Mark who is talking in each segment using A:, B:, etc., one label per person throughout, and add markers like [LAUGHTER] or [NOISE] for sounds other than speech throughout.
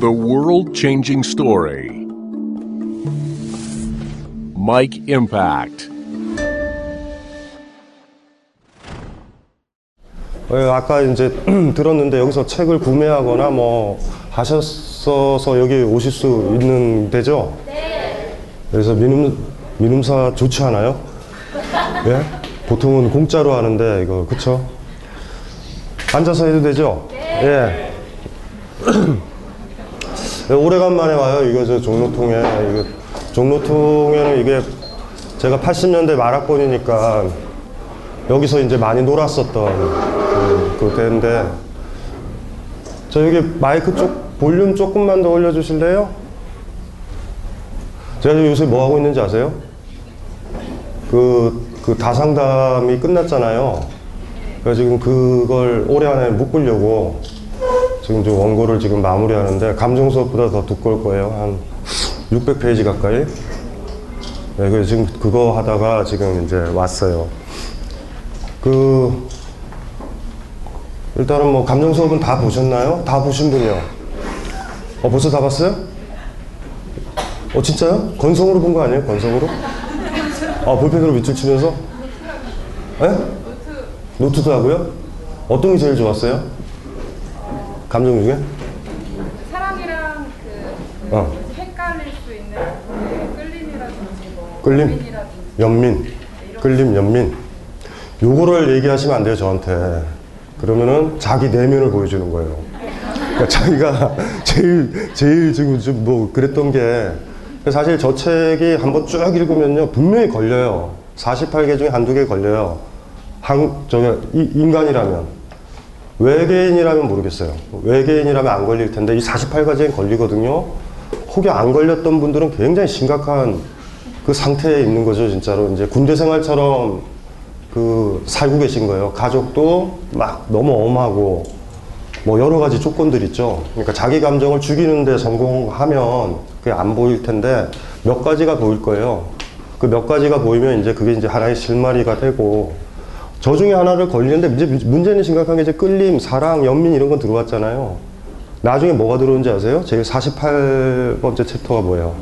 A: The world changing story. Mike Impact.
B: 예, 아까 이제 [CLEARS THROAT] 들었는데 여기서 책을 구매하거나 뭐 하셨어서 여기 오실 수 있는 데죠? 네. 그래서 민음, 민음사 좋지 않아요? 예? 보통은 공짜로 하는데 이거 그쵸? 앉아서 해도 되죠? 네. 예. [CLEARS THROAT] 오래간만에 와요. 이거 저 종로통에 이거 종로통에는 이게 제가 80년대 말학번이니까 여기서 이제 많이 놀았었던 그, 그 때인데 저 여기 마이크 쪽 볼륨 조금만 더 올려주실래요? 제가 요새 뭐 하고 있는지 아세요? 그, 그 다상담이 끝났잖아요. 그래서 지금 그걸 올해 안에 묶으려고 지금 저 원고를 지금 마무리하는데 감정 수업보다 더 두꺼울 거예요. 한 600페이지 가까이. 네, 그래서 지금 그거 하다가 지금 이제 왔어요. 그 일단은 뭐 감정 수업은 다 보셨나요? 다 보신 분이요. 어 벌써 다 봤어요? 어 진짜요? 건성으로 본 거 아니에요? 건성으로? 아 볼펜으로 밑줄 치면서? 예? 노트도 하고요? 어떤 게 제일 좋았어요? 감정 중에?
C: 사랑이랑 그
B: 어.
C: 헷갈릴 수 있는 그 끌림이라든지 뭐
B: 끌림?
C: 고민이라든지
B: 연민, 끌림, 연민. 요거를 얘기하시면 안 돼요, 저한테. 그러면은 자기 내면을 보여주는 거예요. 그러니까 [LAUGHS] 자기가 제일, 제일 지금 좀 뭐 그랬던 게 사실 저 책이 한번 쭉 읽으면요, 분명히 걸려요. 48개 중에 한두 개 걸려요. 한, 저기, 이- 인간이라면. 외계인이라면 모르겠어요. 외계인이라면 안 걸릴 텐데 이 48가지엔 걸리거든요. 혹여 안 걸렸던 분들은 굉장히 심각한 그 상태에 있는 거죠, 진짜로. 이제 군대 생활처럼 그 살고 계신 거예요. 가족도 막 너무 엄하고 뭐 여러 가지 조건들 있죠. 그러니까 자기 감정을 죽이는데 성공하면 그게 안 보일 텐데 몇 가지가 보일 거예요. 그 몇 가지가 보이면 이제 그게 이제 하나의 실마리가 되고 저 중에 하나를 걸리는데 이제 문제는 심각한 게 이제 끌림, 사랑, 연민 이런 건 들어왔잖아요. 나중에 뭐가 들어오는지 아세요? 제 48번째 챕터가 뭐예요?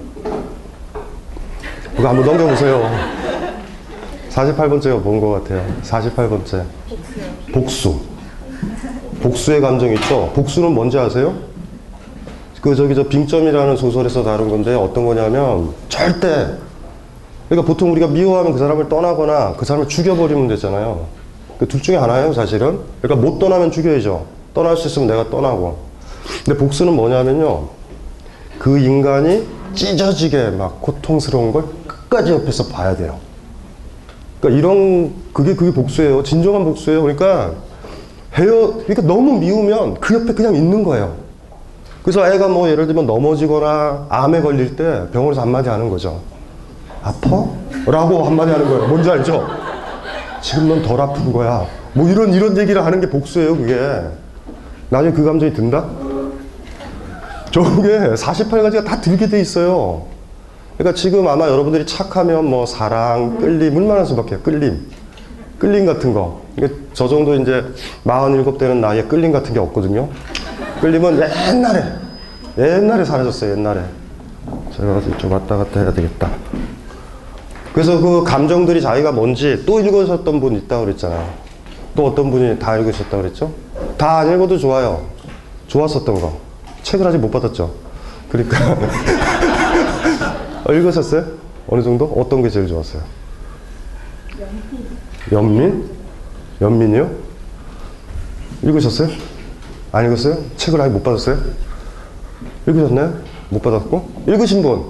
B: 그거 한번 넘겨보세요. 48번째가 뭔 것 같아요? 48번째. 복수. 복수의 감정 있죠? 복수는 뭔지 아세요? 그, 저기, 저, 빙점이라는 소설에서 다룬 건데 어떤 거냐면 절대 그러니까 보통 우리가 미워하면 그 사람을 떠나거나 그 사람을 죽여버리면 되잖아요. 그 둘 중에 하나예요, 사실은. 그러니까 못 떠나면 죽여야죠. 떠날 수 있으면 내가 떠나고. 근데 복수는 뭐냐면요. 그 인간이 찢어지게 막 고통스러운 걸 끝까지 옆에서 봐야 돼요. 그러니까 이런, 그게, 그게 복수예요. 진정한 복수예요. 그러니까 헤어, 그러니까 너무 미우면 그 옆에 그냥 있는 거예요. 그래서 애가 뭐 예를 들면 넘어지거나 암에 걸릴 때 병원에서 한마디 하는 거죠. 아파? 라고 한마디 하는 거예요. 뭔지 알죠? 지금 넌 덜 아픈 거야. 뭐 이런, 이런 얘기를 하는 게 복수예요, 그게. 나중에 그 감정이 든다? 저게 48가지가 다 들게 돼 있어요. 그러니까 지금 아마 여러분들이 착하면 뭐 사랑, 끌림, 얼마나 수밖에 끌림. 끌림 같은 거. 저 정도 이제 47 되는 나이에 끌림 같은 게 없거든요. 끌림은 옛날에, 옛날에 사라졌어요, 옛날에. 제가 좀 왔다 갔다 해야 되겠다. 그래서 그 감정들이 자기가 뭔지 또 읽으셨던 분 있다고 그랬잖아요. 또 어떤 분이 다 읽으셨다고 그랬죠? 다 안 읽어도 좋아요. 좋았었던 거. 책을 아직 못 받았죠? 그러니까. [LAUGHS] 어, 읽으셨어요? 어느 정도? 어떤 게 제일 좋았어요? 연민? 연민이요? 읽으셨어요? 안 읽었어요? 책을 아직 못 받았어요? 읽으셨나요? 못 받았고? 읽으신 분?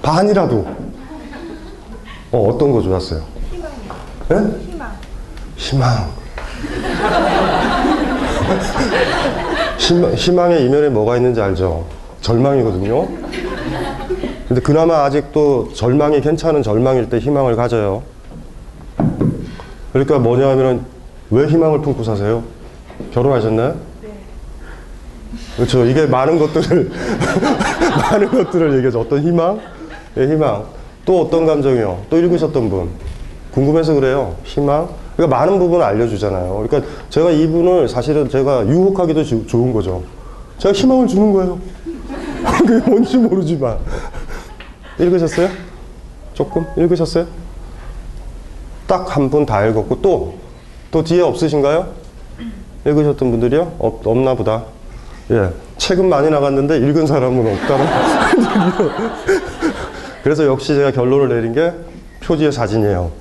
B: 반이라도. 어, 어떤 거 좋았어요? 희망이요. 희망. 희망. 희망. 희망의 이면에 뭐가 있는지 알죠? 절망이거든요. 근데 그나마 아직도 절망이 괜찮은 절망일 때 희망을 가져요. 그러니까 뭐냐 하면은 왜 희망을 품고 사세요? 결혼하셨나요? 그렇죠. 이게 많은 것들을, [LAUGHS] 많은 것들을 얘기하죠. 어떤 희망? 예, 희망. 또 어떤 감정이요? 또 읽으셨던 분. 궁금해서 그래요. 희망. 그러니까 많은 부분을 알려주잖아요. 그러니까 제가 이분을 사실은 제가 유혹하기도 지- 좋은 거죠. 제가 희망을 주는 거예요. [LAUGHS] 그게 뭔지 모르지만. 읽으셨어요? 조금? 읽으셨어요? 딱 한 분 다 읽었고, 또, 또 뒤에 없으신가요? 읽으셨던 분들이요? 없, 없나 보다. 예. 책은 많이 나갔는데 읽은 사람은 없다는. [LAUGHS] 그래서 역시 제가 결론을 내린 게 표지의 사진이에요.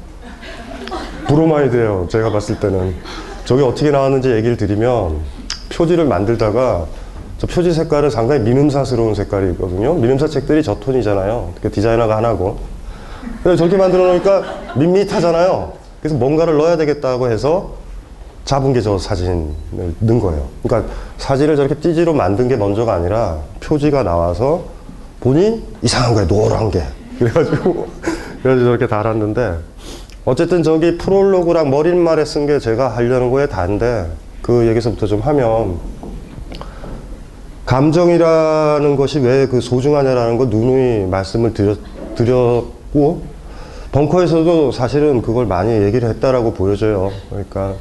B: 브로마이드예요. 제가 봤을 때는. 저게 어떻게 나왔는지 얘기를 드리면 표지를 만들다가 저 표지 색깔은 상당히 미음사스러운 색깔이거든요. 미음사 책들이 저 톤이잖아요. 그 디자이너가 하나고. 그래서 저렇게 만들어 놓으니까 밋밋하잖아요. 그래서 뭔가를 넣어야 되겠다고 해서 잡은 게 저 사진을 넣은 거예요. 그러니까 사진을 저렇게 띠지로 만든 게 먼저가 아니라 표지가 나와서 보니 이상한 거예요. 노란 게. 그래가지고, [LAUGHS] 그래가지고 저렇게 달았는데 어쨌든 저기 프롤로그랑 머릿말에 쓴 게 제가 하려는 거에 다인데 그 얘기서부터 좀 하면 감정이라는 것이 왜 그 소중하냐라는 거 누누이 말씀을 드렸, 드렸고 벙커에서도 사실은 그걸 많이 얘기를 했다라고 보여져요. 그러니까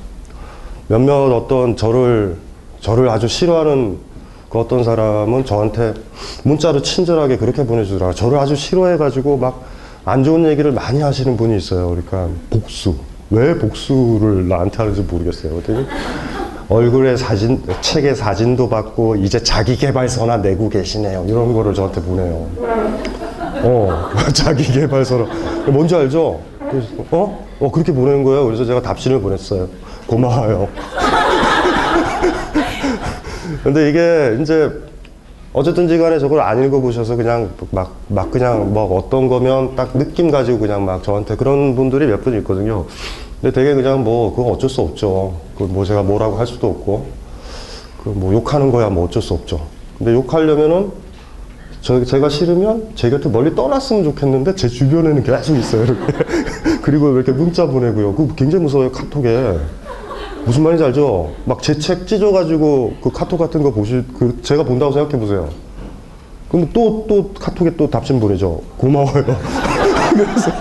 B: 몇몇 어떤 저를 저를 아주 싫어하는 그 어떤 사람은 저한테 문자로 친절하게 그렇게 보내주더라고요. 저를 아주 싫어해가지고 막 안 좋은 얘기를 많이 하시는 분이 있어요. 그러니까 복수. 왜 복수를 나한테 하는지 모르겠어요. 얼굴에 사진, 책에 사진도 받고 이제 자기 개발서나 내고 계시네요. 이런 거를 저한테 보내요. 어, [LAUGHS] 자기 개발서로. 뭔지 알죠? 그래서, 어? 어, 그렇게 보내는 거예요. 그래서 제가 답신을 보냈어요. 고마워요. 근데 이게 이제 어쨌든지 간에 저걸 안 읽어보셔서 그냥 막, 막 그냥 뭐 어떤 거면 딱 느낌 가지고 그냥 막 저한테 그런 분들이 몇 분 있거든요. 근데 되게 그냥 뭐 그거 어쩔 수 없죠. 그 뭐 제가 뭐라고 할 수도 없고 그 뭐 욕하는 거야 뭐 어쩔 수 없죠. 근데 욕하려면은 저, 제가 싫으면 제 곁에 멀리 떠났으면 좋겠는데 제 주변에는 계속 있어요. 이렇게. [LAUGHS] 그리고 이렇게 문자 보내고요. 그 굉장히 무서워요. 카톡에. 무슨 말인지 알죠? 막 제 책 찢어가지고 그 카톡 같은 거 보시, 그 제가 본다고 생각해 보세요. 그럼 또, 또 카톡에 또 답신 보내죠. 고마워요. [LAUGHS] 그래서,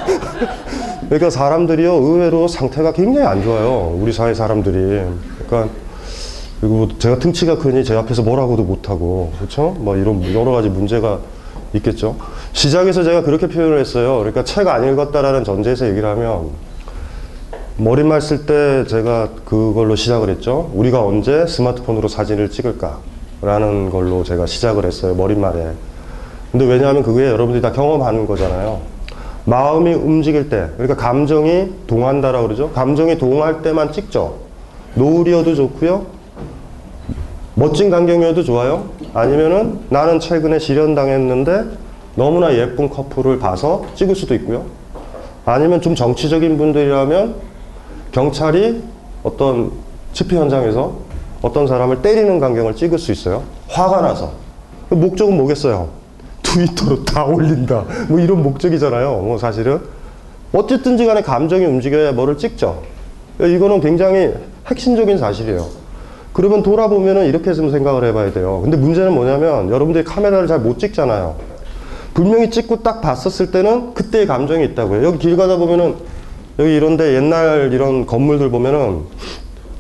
B: 그러니까 사람들이요, 의외로 상태가 굉장히 안 좋아요. 우리 사회 사람들이. 그러니까, 그리고 뭐 제가 등치가 크니 제 앞에서 뭐라고도 못하고, 그렇죠? 뭐 이런 여러 가지 문제가 있겠죠. 시작에서 제가 그렇게 표현을 했어요. 그러니까 책 안 읽었다라는 전제에서 얘기를 하면, 머릿말 쓸 때 제가 그걸로 시작을 했죠. 우리가 언제 스마트폰으로 사진을 찍을까? 라는 걸로 제가 시작을 했어요. 머릿말에. 근데 왜냐하면 그게 여러분들이 다 경험하는 거잖아요. 마음이 움직일 때, 그러니까 감정이 동한다라고 그러죠. 감정이 동할 때만 찍죠. 노을이어도 좋고요. 멋진 광경이어도 좋아요. 아니면은 나는 최근에 실현당했는데 너무나 예쁜 커플을 봐서 찍을 수도 있고요. 아니면 좀 정치적인 분들이라면 경찰이 어떤 집회 현장에서 어떤 사람을 때리는 광경을 찍을 수 있어요. 화가 나서. 그 목적은 뭐겠어요? 트위터로 다 올린다. 뭐 이런 목적이잖아요. 뭐 사실은. 어쨌든지 간에 감정이 움직여야 뭐를 찍죠. 이거는 굉장히 핵심적인 사실이에요. 그러면 돌아보면은 이렇게 좀 생각을 해봐야 돼요. 근데 문제는 뭐냐면 여러분들이 카메라를 잘 못 찍잖아요. 분명히 찍고 딱 봤었을 때는 그때의 감정이 있다고요. 여기 길 가다 보면은 여기 이런데 옛날 이런 건물들 보면은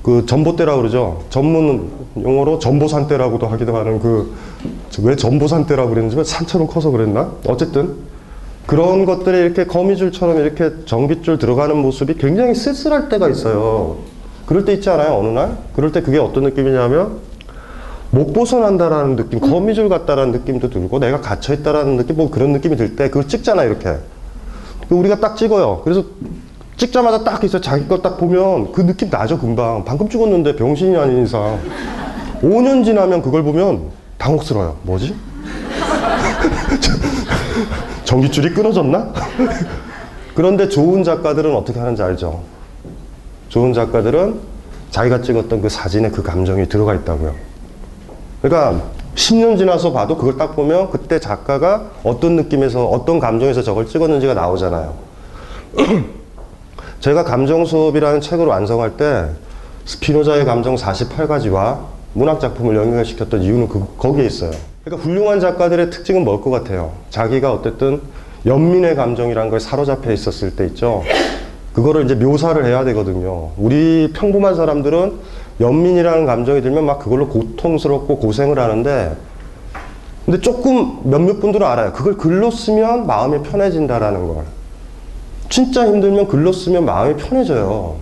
B: 그 전봇대라고 그러죠. 전문 용어로 전보산대라고도 하기도 하는 그 왜 전보산대라고 그랬는지 산처럼 커서 그랬나? 어쨌든 그런 것들이 이렇게 거미줄처럼 이렇게 전깃줄 들어가는 모습이 굉장히 쓸쓸할 때가 있어요. 그럴 때 있지 않아요? 어느 날? 그럴 때 그게 어떤 느낌이냐면 못 벗어난다라는 느낌, 거미줄 같다라는 느낌도 들고 내가 갇혀 있다라는 느낌, 뭐 그런 느낌이 들 때 그걸 찍잖아 이렇게. 우리가 딱 찍어요. 그래서 찍자마자 딱 있어 자기 거 딱 보면 그 느낌 나죠 금방. 방금 찍었는데 병신이 아닌 이상 5년 지나면 그걸 보면 당혹스러워요. 뭐지? [LAUGHS] 전기줄이 끊어졌나? [LAUGHS] 그런데 좋은 작가들은 어떻게 하는지 알죠? 좋은 작가들은 자기가 찍었던 그 사진에 그 감정이 들어가 있다고요. 그러니까 10년 지나서 봐도 그걸 딱 보면 그때 작가가 어떤 느낌에서 어떤 감정에서 저걸 찍었는지가 나오잖아요. [CLEARS THROAT] 제가 감정 수업이라는 책을 완성할 때 스피노자의 감정 48가지와 문학 작품을 연결시켰던 이유는 그, 거기에 있어요. 그러니까 훌륭한 작가들의 특징은 뭘 것 같아요? 자기가 어쨌든 연민의 감정이란 걸 사로잡혀 있었을 때 있죠. 그거를 이제 묘사를 해야 되거든요. 우리 평범한 사람들은 연민이라는 감정이 들면 막 그걸로 고통스럽고 고생을 하는데 근데 조금 몇몇 분들은 알아요. 그걸 글로 쓰면 마음이 편해진다라는 걸. 진짜 힘들면 글로 쓰면 마음이 편해져요.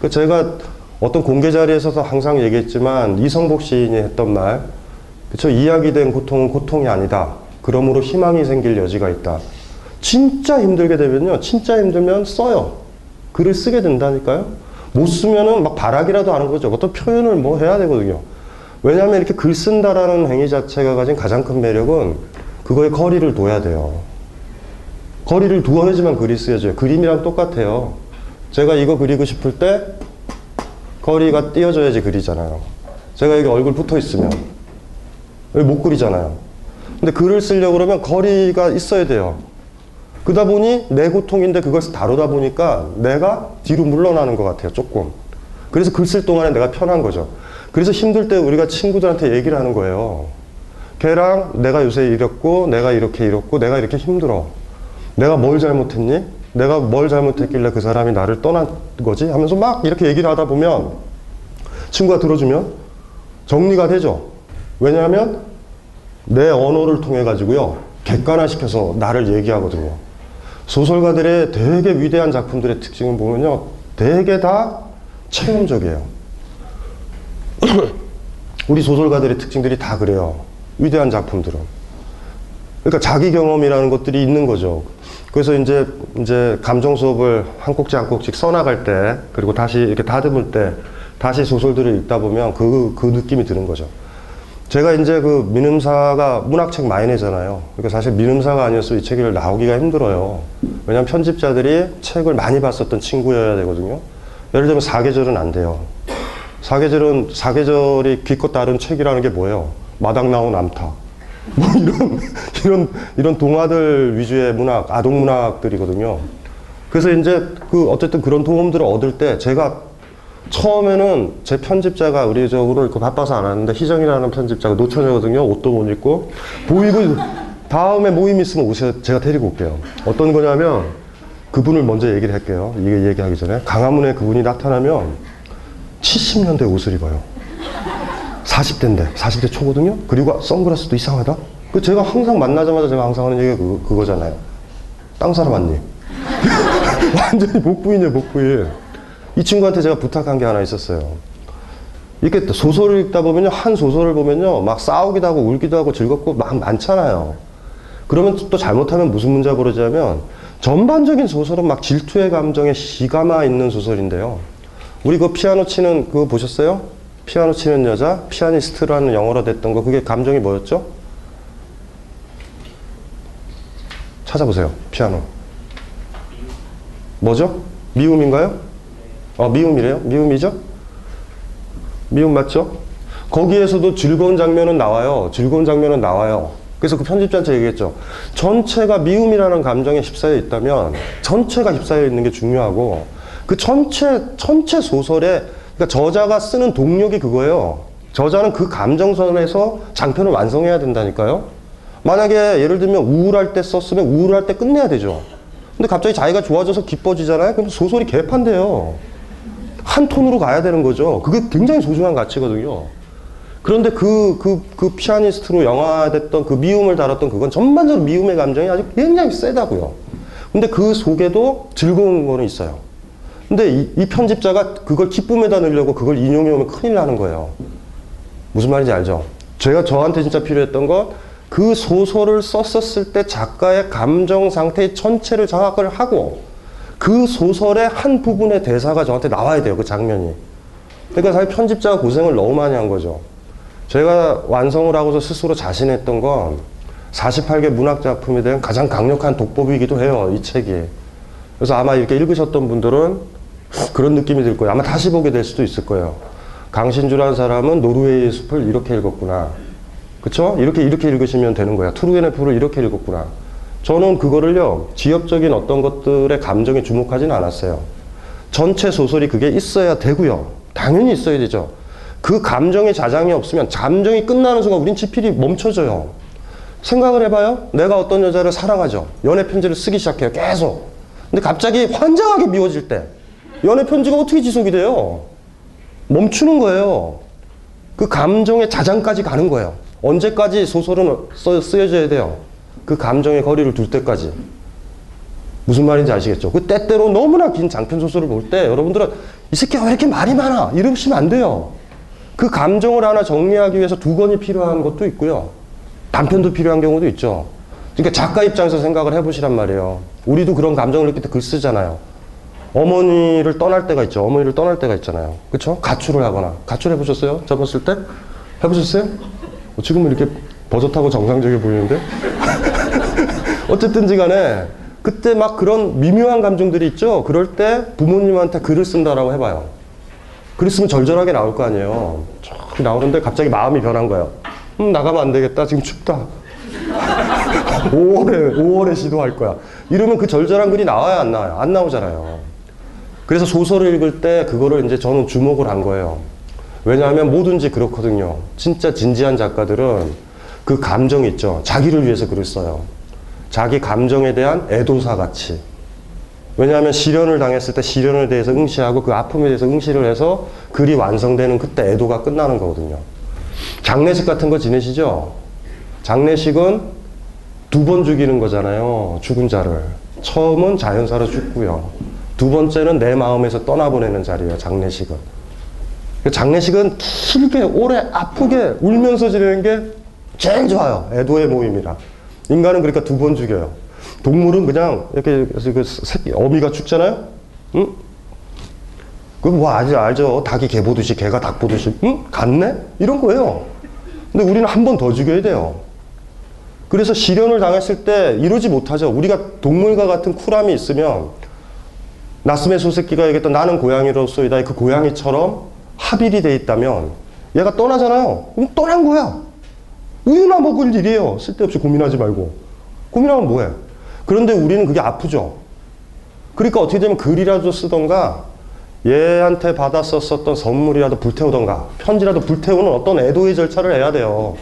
B: 그 제가 어떤 공개 자리에서도 항상 얘기했지만 이성복 시인이 했던 말, 그쵸? 이야기된 고통은 고통이 아니다. 그러므로 희망이 생길 여지가 있다. 진짜 힘들게 되면요, 진짜 힘들면 써요. 글을 쓰게 된다니까요. 못 쓰면은 막 바라기라도 하는 거죠. 어떤 표현을 뭐 해야 되거든요. 왜냐하면 이렇게 글 쓴다라는 행위 자체가 가진 가장 큰 매력은 그거에 거리를 둬야 돼요. 거리를 두어야지만 글이 쓰여져요. 그림이랑 똑같아요. 제가 이거 그리고 싶을 때 거리가 띄어져야지 그리잖아요. 제가 여기 얼굴 붙어 있으면 여기 못 그리잖아요. 근데 글을 쓰려고 그러면 거리가 있어야 돼요. 그러다 보니 내 고통인데 그걸 다루다 보니까 내가 뒤로 물러나는 것 같아요. 조금. 그래서 글 쓸 동안에 내가 편한 거죠. 그래서 힘들 때 우리가 친구들한테 얘기를 하는 거예요. 걔랑 내가 요새 이랬고, 내가 이렇게 이랬고, 내가 이렇게 힘들어. 내가 뭘 잘못했니? 내가 뭘 잘못했길래 그 사람이 나를 떠난 거지? 하면서 막 이렇게 얘기를 하다 보면 친구가 들어주면 정리가 되죠. 왜냐하면 내 언어를 통해 가지고요. 객관화시켜서 나를 얘기하거든요. 소설가들의 되게 위대한 작품들의 특징을 보면요. 되게 다 체험적이에요. [CLEARS THROAT] 우리 소설가들의 특징들이 다 그래요. 위대한 작품들은. 그러니까 자기 경험이라는 것들이 있는 거죠. 그래서 이제, 이제 감정 수업을 한 꼭지 한 꼭지씩 써나갈 때, 그리고 다시 이렇게 다듬을 때, 다시 소설들을 읽다 보면 그, 그 느낌이 드는 거죠. 제가 이제 그 민음사가 문학책 많이 내잖아요. 그러니까 사실 민음사가 아니었으면 이 책이 나오기가 힘들어요. 왜냐하면 편집자들이 책을 많이 봤었던 친구여야 되거든요. 예를 들면 사계절은 안 돼요. 사계절은 사계절이 기껏 다른 책이라는 게 뭐예요? 마당 나온 암탉. 뭐 이런 이런 이런 동화들 위주의 문학, 아동 문학들이거든요. 그래서 이제 그 어쨌든 그런 도움들을 얻을 때 제가 처음에는 제 편집자가 오늘 그 바빠서 안 왔는데 희정이라는 편집자가 노처녀거든요. 옷도 못 입고 보이고 다음에 모임 있으면 오세요. 제가 데리고 올게요. 어떤 거냐면 그분을 먼저 얘기를 할게요. 이게 얘기하기 전에 강화문에 그분이 나타나면 70년대 옷을 입어요. 40대인데 40대 초거든요. 그리고 선글라스도 이상하다. 그 제가 항상 만나자마자 제가 항상 하는 얘기가 그, 그거잖아요. 땅 사람 맞니? [LAUGHS] 완전히 복부인이에요, 복부인. 이 친구한테 제가 부탁한 게 하나 있었어요. 이렇게 또 소설을 읽다 보면요, 한 소설을 보면요, 막 싸우기도 하고 울기도 하고 즐겁고 막 많잖아요. 그러면 또 잘못하면 무슨 문제가 벌어지냐면 전반적인 소설은 막 질투의 감정에 시감아 있는 소설인데요. 우리 그 피아노 치는 그거 보셨어요? 피아노 치는 여자, 피아니스트라는 영어로 됐던 거, 그게 감정이 뭐였죠? 찾아보세요. 피아노. 뭐죠? 미움인가요? 어, 미움이래요? 미움이죠? 미움 맞죠? 거기에서도 즐거운 장면은 나와요. 즐거운 장면은 나와요. 그래서 그 편집자한테 얘기했죠. 전체가 미움이라는 감정에 휩싸여 있다면 전체가 휩싸여 있는 게 중요하고 그 전체, 전체 소설에 그러니까 저자가 쓰는 동력이 그거예요. 저자는 그 감정선에서 장편을 완성해야 된다니까요. 만약에 예를 들면 우울할 때 썼으면 우울할 때 끝내야 되죠. 근데 갑자기 자기가 좋아져서 기뻐지잖아요. 그럼 소설이 개판돼요. 한 톤으로 가야 되는 거죠. 그게 굉장히 소중한 가치거든요. 그런데 그, 그, 그 피아니스트로 영화됐던 그 미움을 다뤘던 그건 전반적으로 미움의 감정이 아주 굉장히 세다고요. 근데 그 속에도 즐거운 거는 있어요. 근데 이, 이 편집자가 그걸 기쁨에다 넣으려고 그걸 인용해 오면 큰일 나는 거예요. 무슨 말인지 알죠? 제가 저한테 진짜 필요했던 건 그 소설을 썼었을 때 작가의 감정 상태의 전체를 장악을 하고 그 소설의 한 부분의 대사가 저한테 나와야 돼요. 그 장면이. 그러니까 사실 편집자가 고생을 너무 많이 한 거죠. 제가 완성을 하고서 스스로 자신했던 건 48개 문학 작품에 대한 가장 강력한 독법이기도 해요. 이 책이. 그래서 아마 이렇게 읽으셨던 분들은 그런 느낌이 들 거예요. 아마 다시 보게 될 수도 있을 거예요. 강신주라는 사람은 노르웨이의 숲을 이렇게 읽었구나. 그쵸? 이렇게, 이렇게 읽으시면 되는 거야. 투르겐의풀을 이렇게 읽었구나. 저는 그거를요, 지역적인 어떤 것들의 감정에 주목하지는 않았어요. 전체 소설이 그게 있어야 되고요. 당연히 있어야 되죠. 그 감정의 자장이 없으면 감정이 끝나는 순간 우린 지필이 멈춰져요. 생각을 해봐요. 내가 어떤 여자를 사랑하죠. 연애 편지를 쓰기 시작해요. 계속. 근데 갑자기 환장하게 미워질 때 연애 편지가 어떻게 지속이 돼요? 멈추는 거예요. 그 감정의 자장까지 가는 거예요. 언제까지 소설은 써, 쓰여져야 돼요? 그 감정의 거리를 둘 때까지. 무슨 말인지 아시겠죠? 그 때때로 너무나 긴 장편 소설을 볼 때 여러분들은 이 새끼가 왜 이렇게 말이 많아? 이러시면 안 돼요. 그 감정을 하나 정리하기 위해서 두 권이 필요한 것도 있고요. 단편도 필요한 경우도 있죠. 그러니까 작가 입장에서 생각을 해보시란 말이에요. 우리도 그런 감정을 느낄 때 글 쓰잖아요. 어머니를 떠날 때가 있죠. 어머니를 떠날 때가 있잖아요. 그렇죠? 가출을 하거나 가출 해보셨어요? 쓸 때? 해보셨어요? 어, 지금은 이렇게 버젓하고 정상적이 보이는데 [LAUGHS] 어쨌든지 간에 그때 막 그런 미묘한 감정들이 있죠. 그럴 때 부모님한테 글을 쓴다라고 해봐요. 글을 쓰면 절절하게 나올 거 아니에요. 쫙 나오는데 갑자기 마음이 변한 거예요. 음, 나가면 안 되겠다. 지금 춥다. [LAUGHS] 5월에, 5월에 시도할 거야. 이러면 그 절절한 글이 나와야 안 나와요? 안 나오잖아요. 그래서 소설을 읽을 때 그거를 이제 저는 주목을 한 거예요. 왜냐하면 뭐든지 그렇거든요. 진짜 진지한 작가들은 그 감정 있죠. 자기를 위해서 글을 써요. 자기 감정에 대한 애도사 같이. 왜냐하면 시련을 당했을 때 시련에 대해서 응시하고 그 아픔에 대해서 응시를 해서 글이 완성되는 그때 애도가 끝나는 거거든요. 장례식 같은 거 지내시죠? 장례식은 두 번 죽이는 거잖아요. 죽은 자를. 처음은 자연사로 죽고요. 두 번째는 내 마음에서 떠나보내는 자리예요. 장례식은. 장례식은 길게 오래 아프게 울면서 지내는 게 제일 좋아요. 애도의 모임이라. 인간은 그러니까 두 번 죽여요. 동물은 그냥 이렇게 그 새끼 어미가 죽잖아요. 응? 그뭐 알죠 알죠. 닭이 개 보듯이 개가 닭 보듯이 응? 갔네? 이런 거예요. 근데 우리는 한 번 더 죽여야 돼요. 그래서 시련을 당했을 때 이러지 못하죠. 우리가 동물과 같은 쿨함이 있으면 나스메 소새끼가 얘기했던 나는 고양이로서이다. 그 고양이처럼 합일이 돼 있다면 얘가 떠나잖아요. 그럼 떠난 거야. 우유나 먹을 일이에요. 쓸데없이 고민하지 말고. 고민하면 뭐해? 그런데 우리는 그게 아프죠. 그러니까 어떻게 되면 글이라도 쓰던가 얘한테 받아 썼었던 선물이라도 불태우던가 편지라도 불태우는 어떤 애도의 절차를 해야 돼요.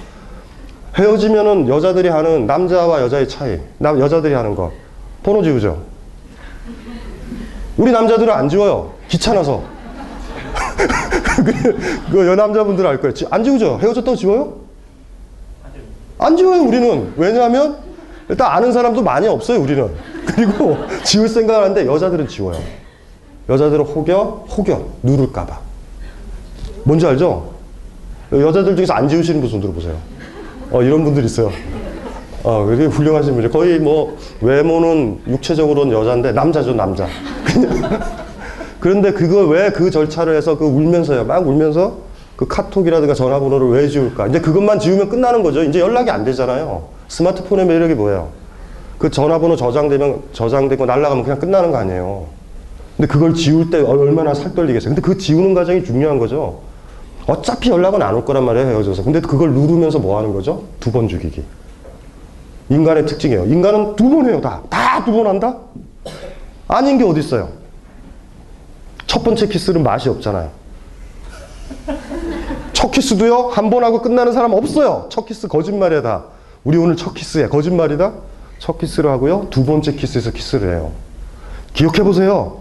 B: 헤어지면은 여자들이 하는 남자와 여자의 차이. 남, 여자들이 하는 거. 번호 지우죠. 우리 남자들은 안 지워요. 귀찮아서. [LAUGHS] 그 여남자분들 알 거예요. 지- 안 지우죠? 헤어졌다고 지워요? 안 지워요, 우리는. 왜냐하면 일단 아는 사람도 많이 없어요, 우리는. [LAUGHS] 그리고 지울 생각을 하는데 여자들은 지워요. 여자들은 혹여, 혹여, 누를까봐. 뭔지 알죠? 여자들 중에서 안 지우시는 분 손 들어보세요. 어, 이런 분들 있어요. 어, 되게 훌륭하신 분이 거의 뭐 외모는 육체적으로는 여자인데 남자죠, 남자. 그냥. [LAUGHS] 그런데 그걸 왜 그 절차를 해서 그 울면서요. 막 울면서 그 카톡이라든가 전화번호를 왜 지울까? 이제 그것만 지우면 끝나는 거죠. 이제 연락이 안 되잖아요. 스마트폰의 매력이 뭐예요? 그 전화번호 저장되면 저장되고 날라가면 그냥 끝나는 거 아니에요. 근데 그걸 지울 때 얼마나 살 떨리겠어요. 근데 그 지우는 과정이 중요한 거죠. 어차피 연락은 안 올 거란 말이에요, 헤어져서. 근데 그걸 누르면서 뭐 하는 거죠? 두 번 죽이기. 인간의 특징이에요. 인간은 두 번 해요, 다. 다 두 번 한다? 아닌 게 어디 있어요? 첫 번째 키스는 맛이 없잖아요. 첫 키스도요, 한 번 하고 끝나는 사람 없어요. 첫 키스 거짓말이야, 다. 우리 오늘 첫 키스야. 거짓말이다? 첫 키스를 하고요, 두 번째 키스에서 키스를 해요. 기억해 보세요.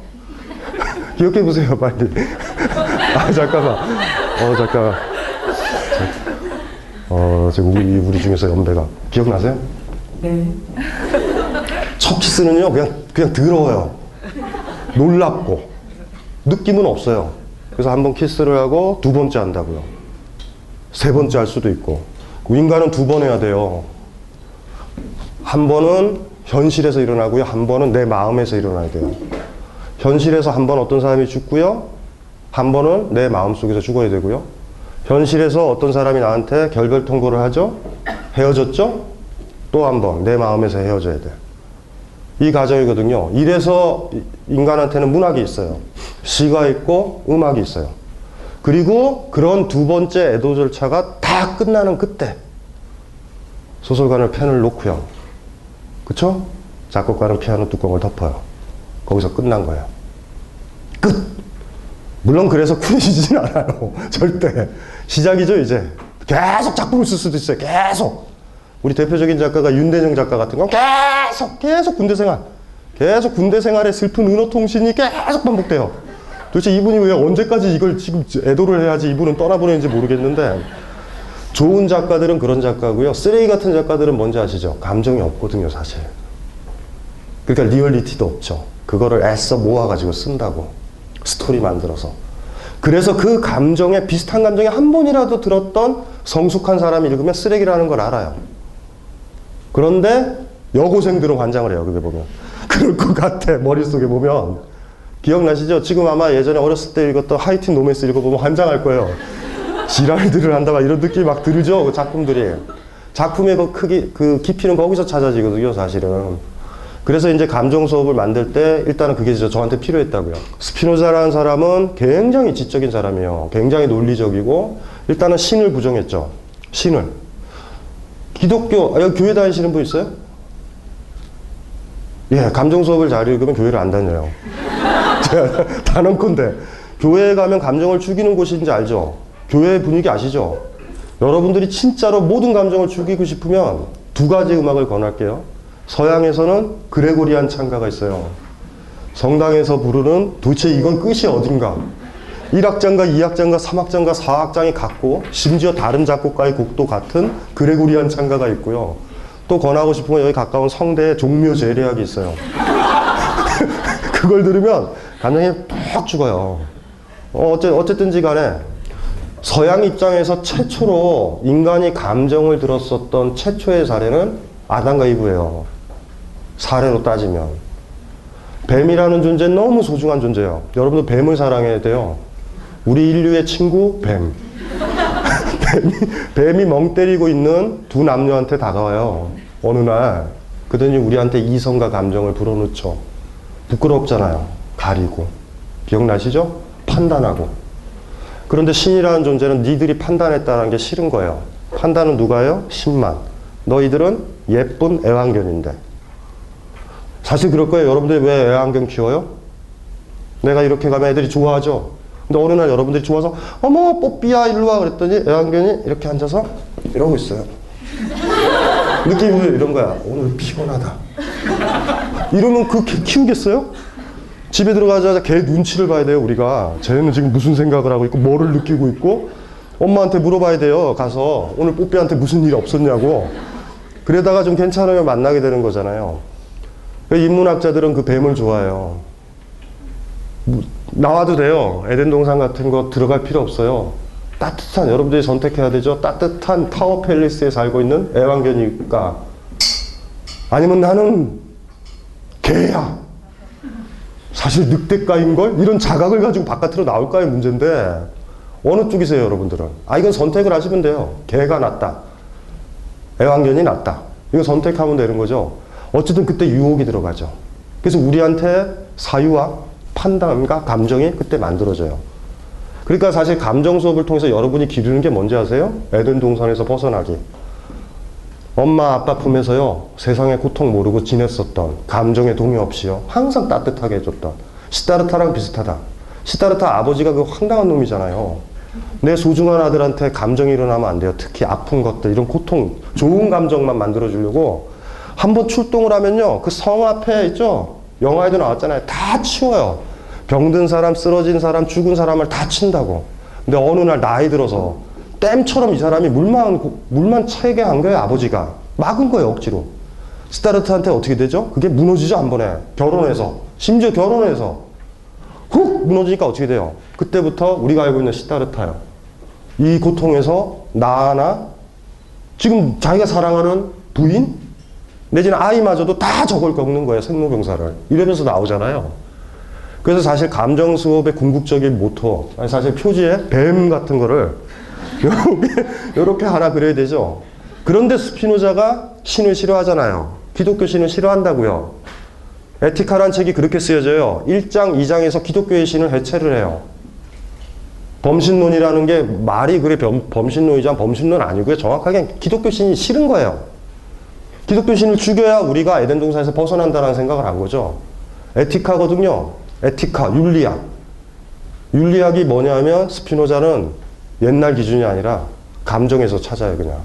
B: [LAUGHS] 기억해 보세요, 빨리. [LAUGHS] 아, 잠깐만. 어, 잠깐만. 어, 지금 우리, 우리 중에서 연배가. 기억나세요?
D: 네.
B: 첫 키스는요, 그냥, 그냥 더러워요. 놀랍고. 느낌은 없어요. 그래서 한 번 키스를 하고 두 번째 한다고요. 세 번째 할 수도 있고. 인간은 두 번 해야 돼요. 한 번은 현실에서 일어나고요. 한 번은 내 마음에서 일어나야 돼요. 현실에서 한 번 어떤 사람이 죽고요. 한 번은 내 마음속에서 죽어야 되고요. 현실에서 어떤 사람이 나한테 결별 통보를 하죠. 헤어졌죠? 또 한 번 내 마음에서 헤어져야 돼. 이 과정이거든요. 이래서 이- 인간한테는 문학이 있어요. 시가 있고 음악이 있어요. 그리고 그런 두 번째 애도 절차가 다 끝나는 그때 소설가는 펜을 놓고요. 그쵸? 작곡가는 피아노 뚜껑을 덮어요. 거기서 끝난 거예요. 끝! 물론 그래서 쿨해지진 않아요. [LAUGHS] 절대. 시작이죠, 이제. 계속 작품을 쓸 수도 있어요. 계속. 우리 대표적인 작가가 윤대정 작가 같은 건 계속, 계속 군대 생활. 계속 군대 생활의 슬픈 은호통신이 계속 반복돼요. 도대체 이분이 왜 언제까지 이걸 지금 애도를 해야지 이분은 떠나보내는지 모르겠는데. 좋은 작가들은 그런 작가고요. 쓰레기 같은 작가들은 뭔지 아시죠? 감정이 없거든요, 사실. 그러니까 리얼리티도 없죠. 그거를 애써 모아가지고 쓴다고. 스토리 만들어서. 그래서 그 감정에, 비슷한 감정에 한 번이라도 들었던 성숙한 사람이 읽으면 쓰레기라는 걸 알아요. 그런데 여고생들은 환장을 해요, 그게 보면. [LAUGHS] 그럴 것 같아, 머릿속에 보면. 기억나시죠? 지금 아마 예전에 어렸을 때 읽었던 하이틴 로맨스 읽어보면 환장할 거예요. [LAUGHS] 지랄들을 한다, 막 이런 느낌이 막 들죠, 그 작품들이. 작품의 그 크기, 그 깊이는 거기서 찾아지거든요, 사실은. 그래서 이제 감정 수업을 만들 때 일단은 그게 저- 저한테 필요했다고요. 스피노자라는 사람은 굉장히 지적인 사람이에요. 굉장히 논리적이고 일단은 신을 부정했죠. 신을. 기독교, 아, 여기 교회 다니시는 분 있어요? 예, 감정 수업을 잘 읽으면 교회를 안 다녀요. [LAUGHS] 제가 단언컨대 교회에 가면 감정을 죽이는 곳인지 알죠? 교회 분위기 아시죠? 여러분들이 진짜로 모든 감정을 죽이고 싶으면 두 가지 음악을 권할게요. 서양에서는 그레고리안 찬가가 있어요. 성당에서 부르는 도대체 이건 끝이 어딘가? 1악장과 2악장과 3악장과 4악장이 같고 심지어 다른 작곡가의 곡도 같은 그레고리안 찬가가 있고요. 또 권하고 싶으면 여기 가까운 성대에 종묘 제례악이 있어요. [LAUGHS] 그걸 들으면 감정이 푹 죽어요. 어, 어째, 어쨌든지 간에 서양 입장에서 최초로 인간이 감정을 들었었던 최초의 사례는 아담과 이브예요. 사례로 따지면. 뱀이라는 존재는 너무 소중한 존재예요. 여러분도 뱀을 사랑해야 돼요. 우리 인류의 친구 뱀. [LAUGHS] 뱀이, 뱀이 멍 때리고 있는 두 남녀한테 다가와요. 어느 날. 그더니 우리한테 이성과 감정을 불어넣죠. 부끄럽잖아요. 가리고. 기억나시죠? 판단하고. 그런데 신이라는 존재는 니들이 판단했다는 게 싫은 거예요. 판단은 누가요? 신만. 너희들은 예쁜 애완견인데. 사실 그럴 거예요. 여러분들이 왜 애완견 키워요? 내가 이렇게 가면 애들이 좋아하죠? 근데 어느 날 여러분들이 좋아서, 어머, 뽀삐야, 일로 와. 그랬더니 애완견이 이렇게 앉아서 이러고 있어요. [LAUGHS] 느낌이 왜 이런 거야? 오늘 피곤하다. 이러면 그 개 키우겠어요? 집에 들어가자마자 걔 눈치를 봐야 돼요, 우리가. 쟤는 지금 무슨 생각을 하고 있고, 뭐를 느끼고 있고, 엄마한테 물어봐야 돼요, 가서. 오늘 뽀삐한테 무슨 일 없었냐고. 그러다가 좀 괜찮으면 만나게 되는 거잖아요. 그 인문학자들은 그 뱀을 좋아해요. 뭐, 나와도 돼요. 에덴 동산 같은 거 들어갈 필요 없어요. 따뜻한, 여러분들이 선택해야 되죠. 따뜻한 타워 팰리스에 살고 있는 애완견일까? 아니면 나는 개야. 사실 늑대가인 걸? 이런 자각을 가지고 바깥으로 나올까의 문제인데, 어느 쪽이세요, 여러분들은? 아, 이건 선택을 하시면 돼요. 개가 낫다. 애완견이 낫다. 이거 선택하면 되는 거죠. 어쨌든 그때 유혹이 들어가죠. 그래서 우리한테 사유와 판단과 감정이 그때 만들어져요. 그러니까 사실 감정 수업을 통해서 여러분이 기르는 게 뭔지 아세요? 에덴 동산에서 벗어나기. 엄마 아빠 품에서요 세상의 고통 모르고 지냈었던 감정의 동요 없이요 항상 따뜻하게 해줬던 시타르타랑 비슷하다. 시타르타 아버지가 그 황당한 놈이잖아요. 내 소중한 아들한테 감정이 일어나면 안 돼요. 특히 아픈 것들 이런 고통 좋은 감정만 만들어 주려고 한번 출동을 하면요 그 성 앞에 있죠 영화에도 나왔잖아요 다 치워요. 병든 사람, 쓰러진 사람, 죽은 사람을 다 친다고. 근데 어느 날 나이 들어서 댐처럼 이 사람이 물만, 고- 물만 차게 한 거예요, 아버지가. 막은 거예요, 억지로. 스타르트한테 어떻게 되죠? 그게 무너지죠, 한 번에. 결혼해서. 심지어 결혼해서. 훅! 무너지니까 어떻게 돼요? 그때부터 우리가 알고 있는 시타르타요. 이 고통에서 나나 지금 자기가 사랑하는 부인 내지는 아이마저도 다 저걸 겪는 거예요, 생로병사를. 이러면서 나오잖아요. 그래서 사실 감정 수업의 궁극적인 모토, 아니 사실 표지에 뱀 같은 거를 [LAUGHS] 이렇게, 이렇게 하나 그려야 되죠. 그런데 스피노자가 신을 싫어하잖아요. 기독교 신을 싫어한다고요. 에티카란 책이 그렇게 쓰여져요. 1장, 2장에서 기독교의 신을 해체를 해요. 범신론이라는 게 말이 그래 범, 범신론이지만 범신론 아니고요. 정확하게 기독교 신이 싫은 거예요. 기독교 신을 죽여야 우리가 에덴 동산에서 벗어난다는 생각을 한 거죠. 에티카거든요. 에티카, 윤리학. 윤리학이 뭐냐면 스피노자는 옛날 기준이 아니라 감정에서 찾아요, 그냥.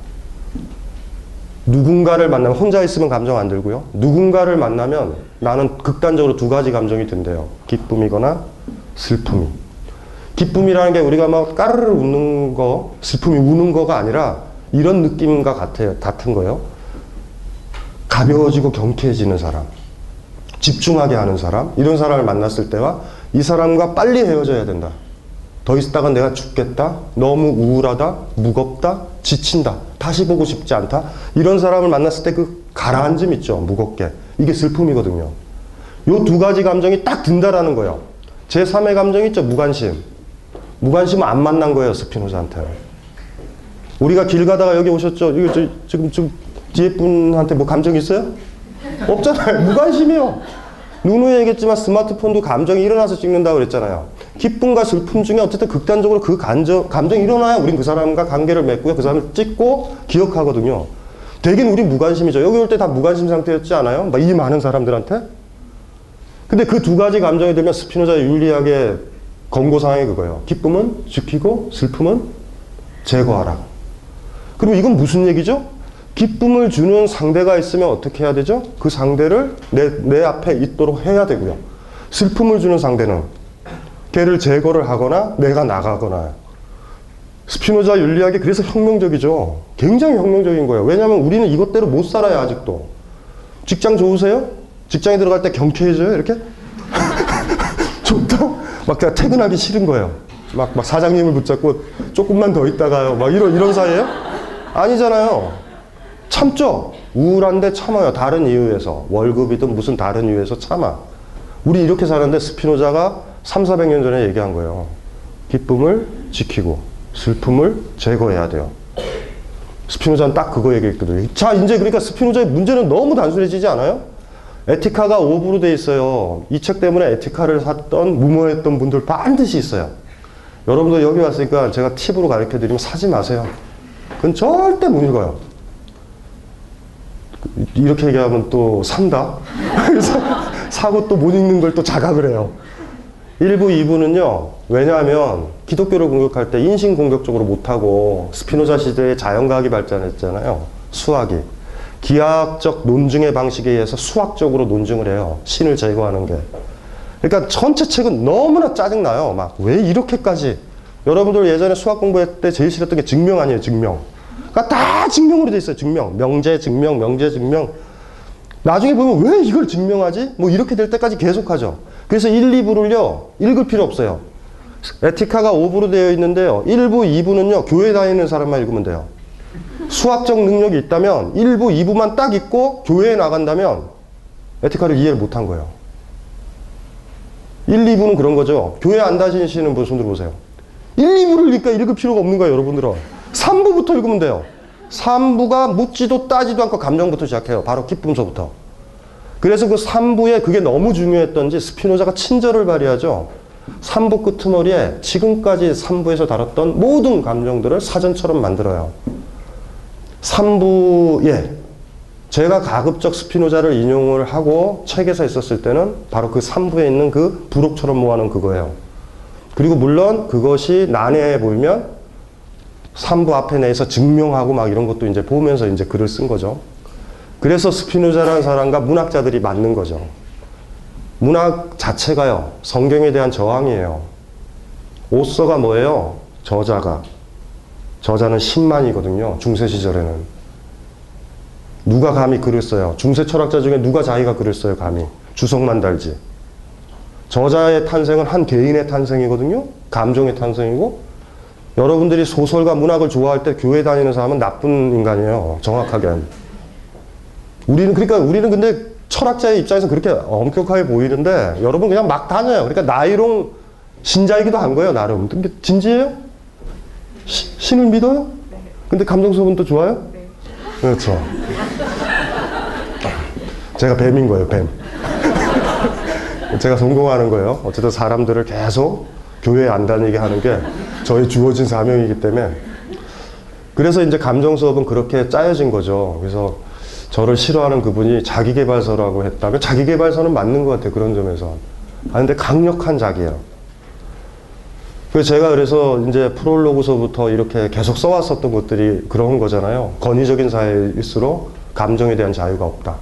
B: 누군가를 만나면 혼자 있으면 감정 안 들고요. 누군가를 만나면 나는 극단적으로 두 가지 감정이 든대요. 기쁨이거나 슬픔이. 기쁨이라는 게 우리가 막 까르르 웃는 거, 슬픔이 우는 거가 아니라 이런 느낌과 같아요. 같은 거요. 가벼워지고 경쾌해지는 사람, 집중하게 하는 사람, 이런 사람을 만났을 때와 이 사람과 빨리 헤어져야 된다. 더 있다가 내가 죽겠다. 너무 우울하다. 무겁다. 지친다. 다시 보고 싶지 않다. 이런 사람을 만났을 때 그 가라앉음 있죠. 무겁게. 이게 슬픔이거든요. 요 두 가지 감정이 딱 든다라는 거예요. 제 3의 감정 있죠. 무관심. 무관심은 안 만난 거예요. 스피노자한테. 우리가 길 가다가 여기 오셨죠. 이거 저, 지금 좀 뒤에 분한테 뭐 감정 있어요? 없잖아요. 무관심이요. 누누이 얘기했지만 스마트폰도 감정이 일어나서 찍는다고 그랬잖아요. 기쁨과 슬픔 중에 어쨌든 극단적으로 그 감정, 감정이 일어나야 우린 그 사람과 관계를 맺고요. 그 사람을 찍고 기억하거든요. 대긴 우리 무관심이죠. 여기 올 때 다 무관심 상태였지 않아요? 막 이 많은 사람들한테? 근데 그 두 가지 감정이 들면 스피노자 윤리학의 권고사항이 그거예요. 기쁨은 지키고 슬픔은 제거하라. 그럼 이건 무슨 얘기죠? 기쁨을 주는 상대가 있으면 어떻게 해야 되죠? 그 상대를 내, 내 앞에 있도록 해야 되고요. 슬픔을 주는 상대는 걔를 제거를 하거나 내가 나가거나. 스피노자 윤리학이 그래서 혁명적이죠. 굉장히 혁명적인 거예요. 왜냐하면 우리는 이것대로 못 살아요, 아직도. 직장 좋으세요? 직장에 들어갈 때 경쾌해져요, 이렇게? [LAUGHS] 좋다? 막 제가 퇴근하기 싫은 거예요. 막, 막 사장님을 붙잡고 조금만 더 있다가요. 막 이런, 이런 사이에요? 아니잖아요. 참죠. 우울한데 참아요. 다른 이유에서. 월급이든 무슨 다른 이유에서 참아. 우리 이렇게 사는데 스피노자가 3, 400년 전에 얘기한 거예요. 기쁨을 지키고 슬픔을 제거해야 돼요. 스피노자는 딱 그거 얘기했거든요. 자, 이제 그러니까 스피노자의 문제는 너무 단순해지지 않아요? 에티카가 5부로 돼 있어요. 이 책 때문에 에티카를 샀던, 무모했던 분들 반드시 있어요. 여러분도 여기 왔으니까 제가 팁으로 가르쳐 드리면 사지 마세요. 그건 절대 못 읽어요. 이렇게 얘기하면 또 산다. 그래서 사고 또 못 읽는 걸 또 자각을 해요. 1부, 2부는요, 왜냐하면 기독교를 공격할 때 인신 공격적으로 못하고 스피노자 시대에 자연과학이 발전했잖아요. 수학이. 기하학적 논증의 방식에 의해서 수학적으로 논증을 해요. 신을 제거하는 게. 그러니까 전체 책은 너무나 짜증나요. 막 왜 이렇게까지. 여러분들 예전에 수학 공부할 때 제일 싫었던 게 증명 아니에요, 증명. 그러니까 다 증명으로 돼 있어요, 증명. 명제, 증명, 명제, 증명. 나중에 보면 왜 이걸 증명하지? 뭐 이렇게 될 때까지 계속하죠. 그래서 1, 2부를요, 읽을 필요 없어요. 에티카가 5부로 되어 있는데요. 1부, 2부는요, 교회 다니는 사람만 읽으면 돼요. 수학적 능력이 있다면 1부, 2부만 딱 읽고 교회에 나간다면 에티카를 이해를 못한 거예요. 1, 2부는 그런 거죠. 교회 안 다니시는 분 손 들어보세요. 1, 2부를 읽으니까 읽을 필요가 없는 거예요, 여러분들은. 3부부터 읽으면 돼요. 3부가 묻지도 따지도 않고 감정부터 시작해요. 바로 기쁨서부터. 그래서 그 3부에 그게 너무 중요했던지 스피노자가 친절을 발휘하죠. 3부 끄트머리에 지금까지 3부에서 다뤘던 모든 감정들을 사전처럼 만들어요. 3부에 제가 가급적 스피노자를 인용을 하고 책에서 있었을 때는 바로 그 3부에 있는 그 부록처럼 모아놓은 그거예요. 그리고 물론 그것이 난해해 보이면 3부 앞에 내서 증명하고 막 이런 것도 이제 보면서 이제 글을 쓴 거죠. 그래서 스피노자라는 사람과 문학자들이 맞는 거죠. 문학 자체가요, 성경에 대한 저항이에요. 오서가 뭐예요? 저자가. 저자는 10만이거든요. 중세 시절에는. 누가 감히 글을 써요? 중세 철학자 중에 누가 자기가 글을 써요, 감히? 주석만 달지. 저자의 탄생은 한 개인의 탄생이거든요. 감정의 탄생이고. 여러분들이 소설과 문학을 좋아할 때 교회 다니는 사람은 나쁜 인간이에요. 정확하게. 우리는, 그러니까 우리는 근데 철학자의 입장에서 그렇게 엄격하게 보이는데 여러분 그냥 막 다녀요. 그러니까 나이롱 신자이기도 한 거예요, 나름. 근데 진지해요? 시, 신을 믿어요? 근데 감정소분 또 좋아요? 그렇죠. 제가 뱀인 거예요, 뱀. [LAUGHS] 제가 성공하는 거예요. 어쨌든 사람들을 계속 교회에 안 다니게 하는 게 저의 주어진 사명이기 때문에. 그래서 이제 감정 수업은 그렇게 짜여진 거죠. 그래서 저를 싫어하는 그분이 자기개발서라고 했다면 자기개발서는 맞는 것 같아요. 그런 점에서. 아, 근데 강력한 자기예요. 그래서 제가 그래서 이제 프롤로그서부터 이렇게 계속 써왔었던 것들이 그런 거잖아요. 권위적인 사회일수록 감정에 대한 자유가 없다.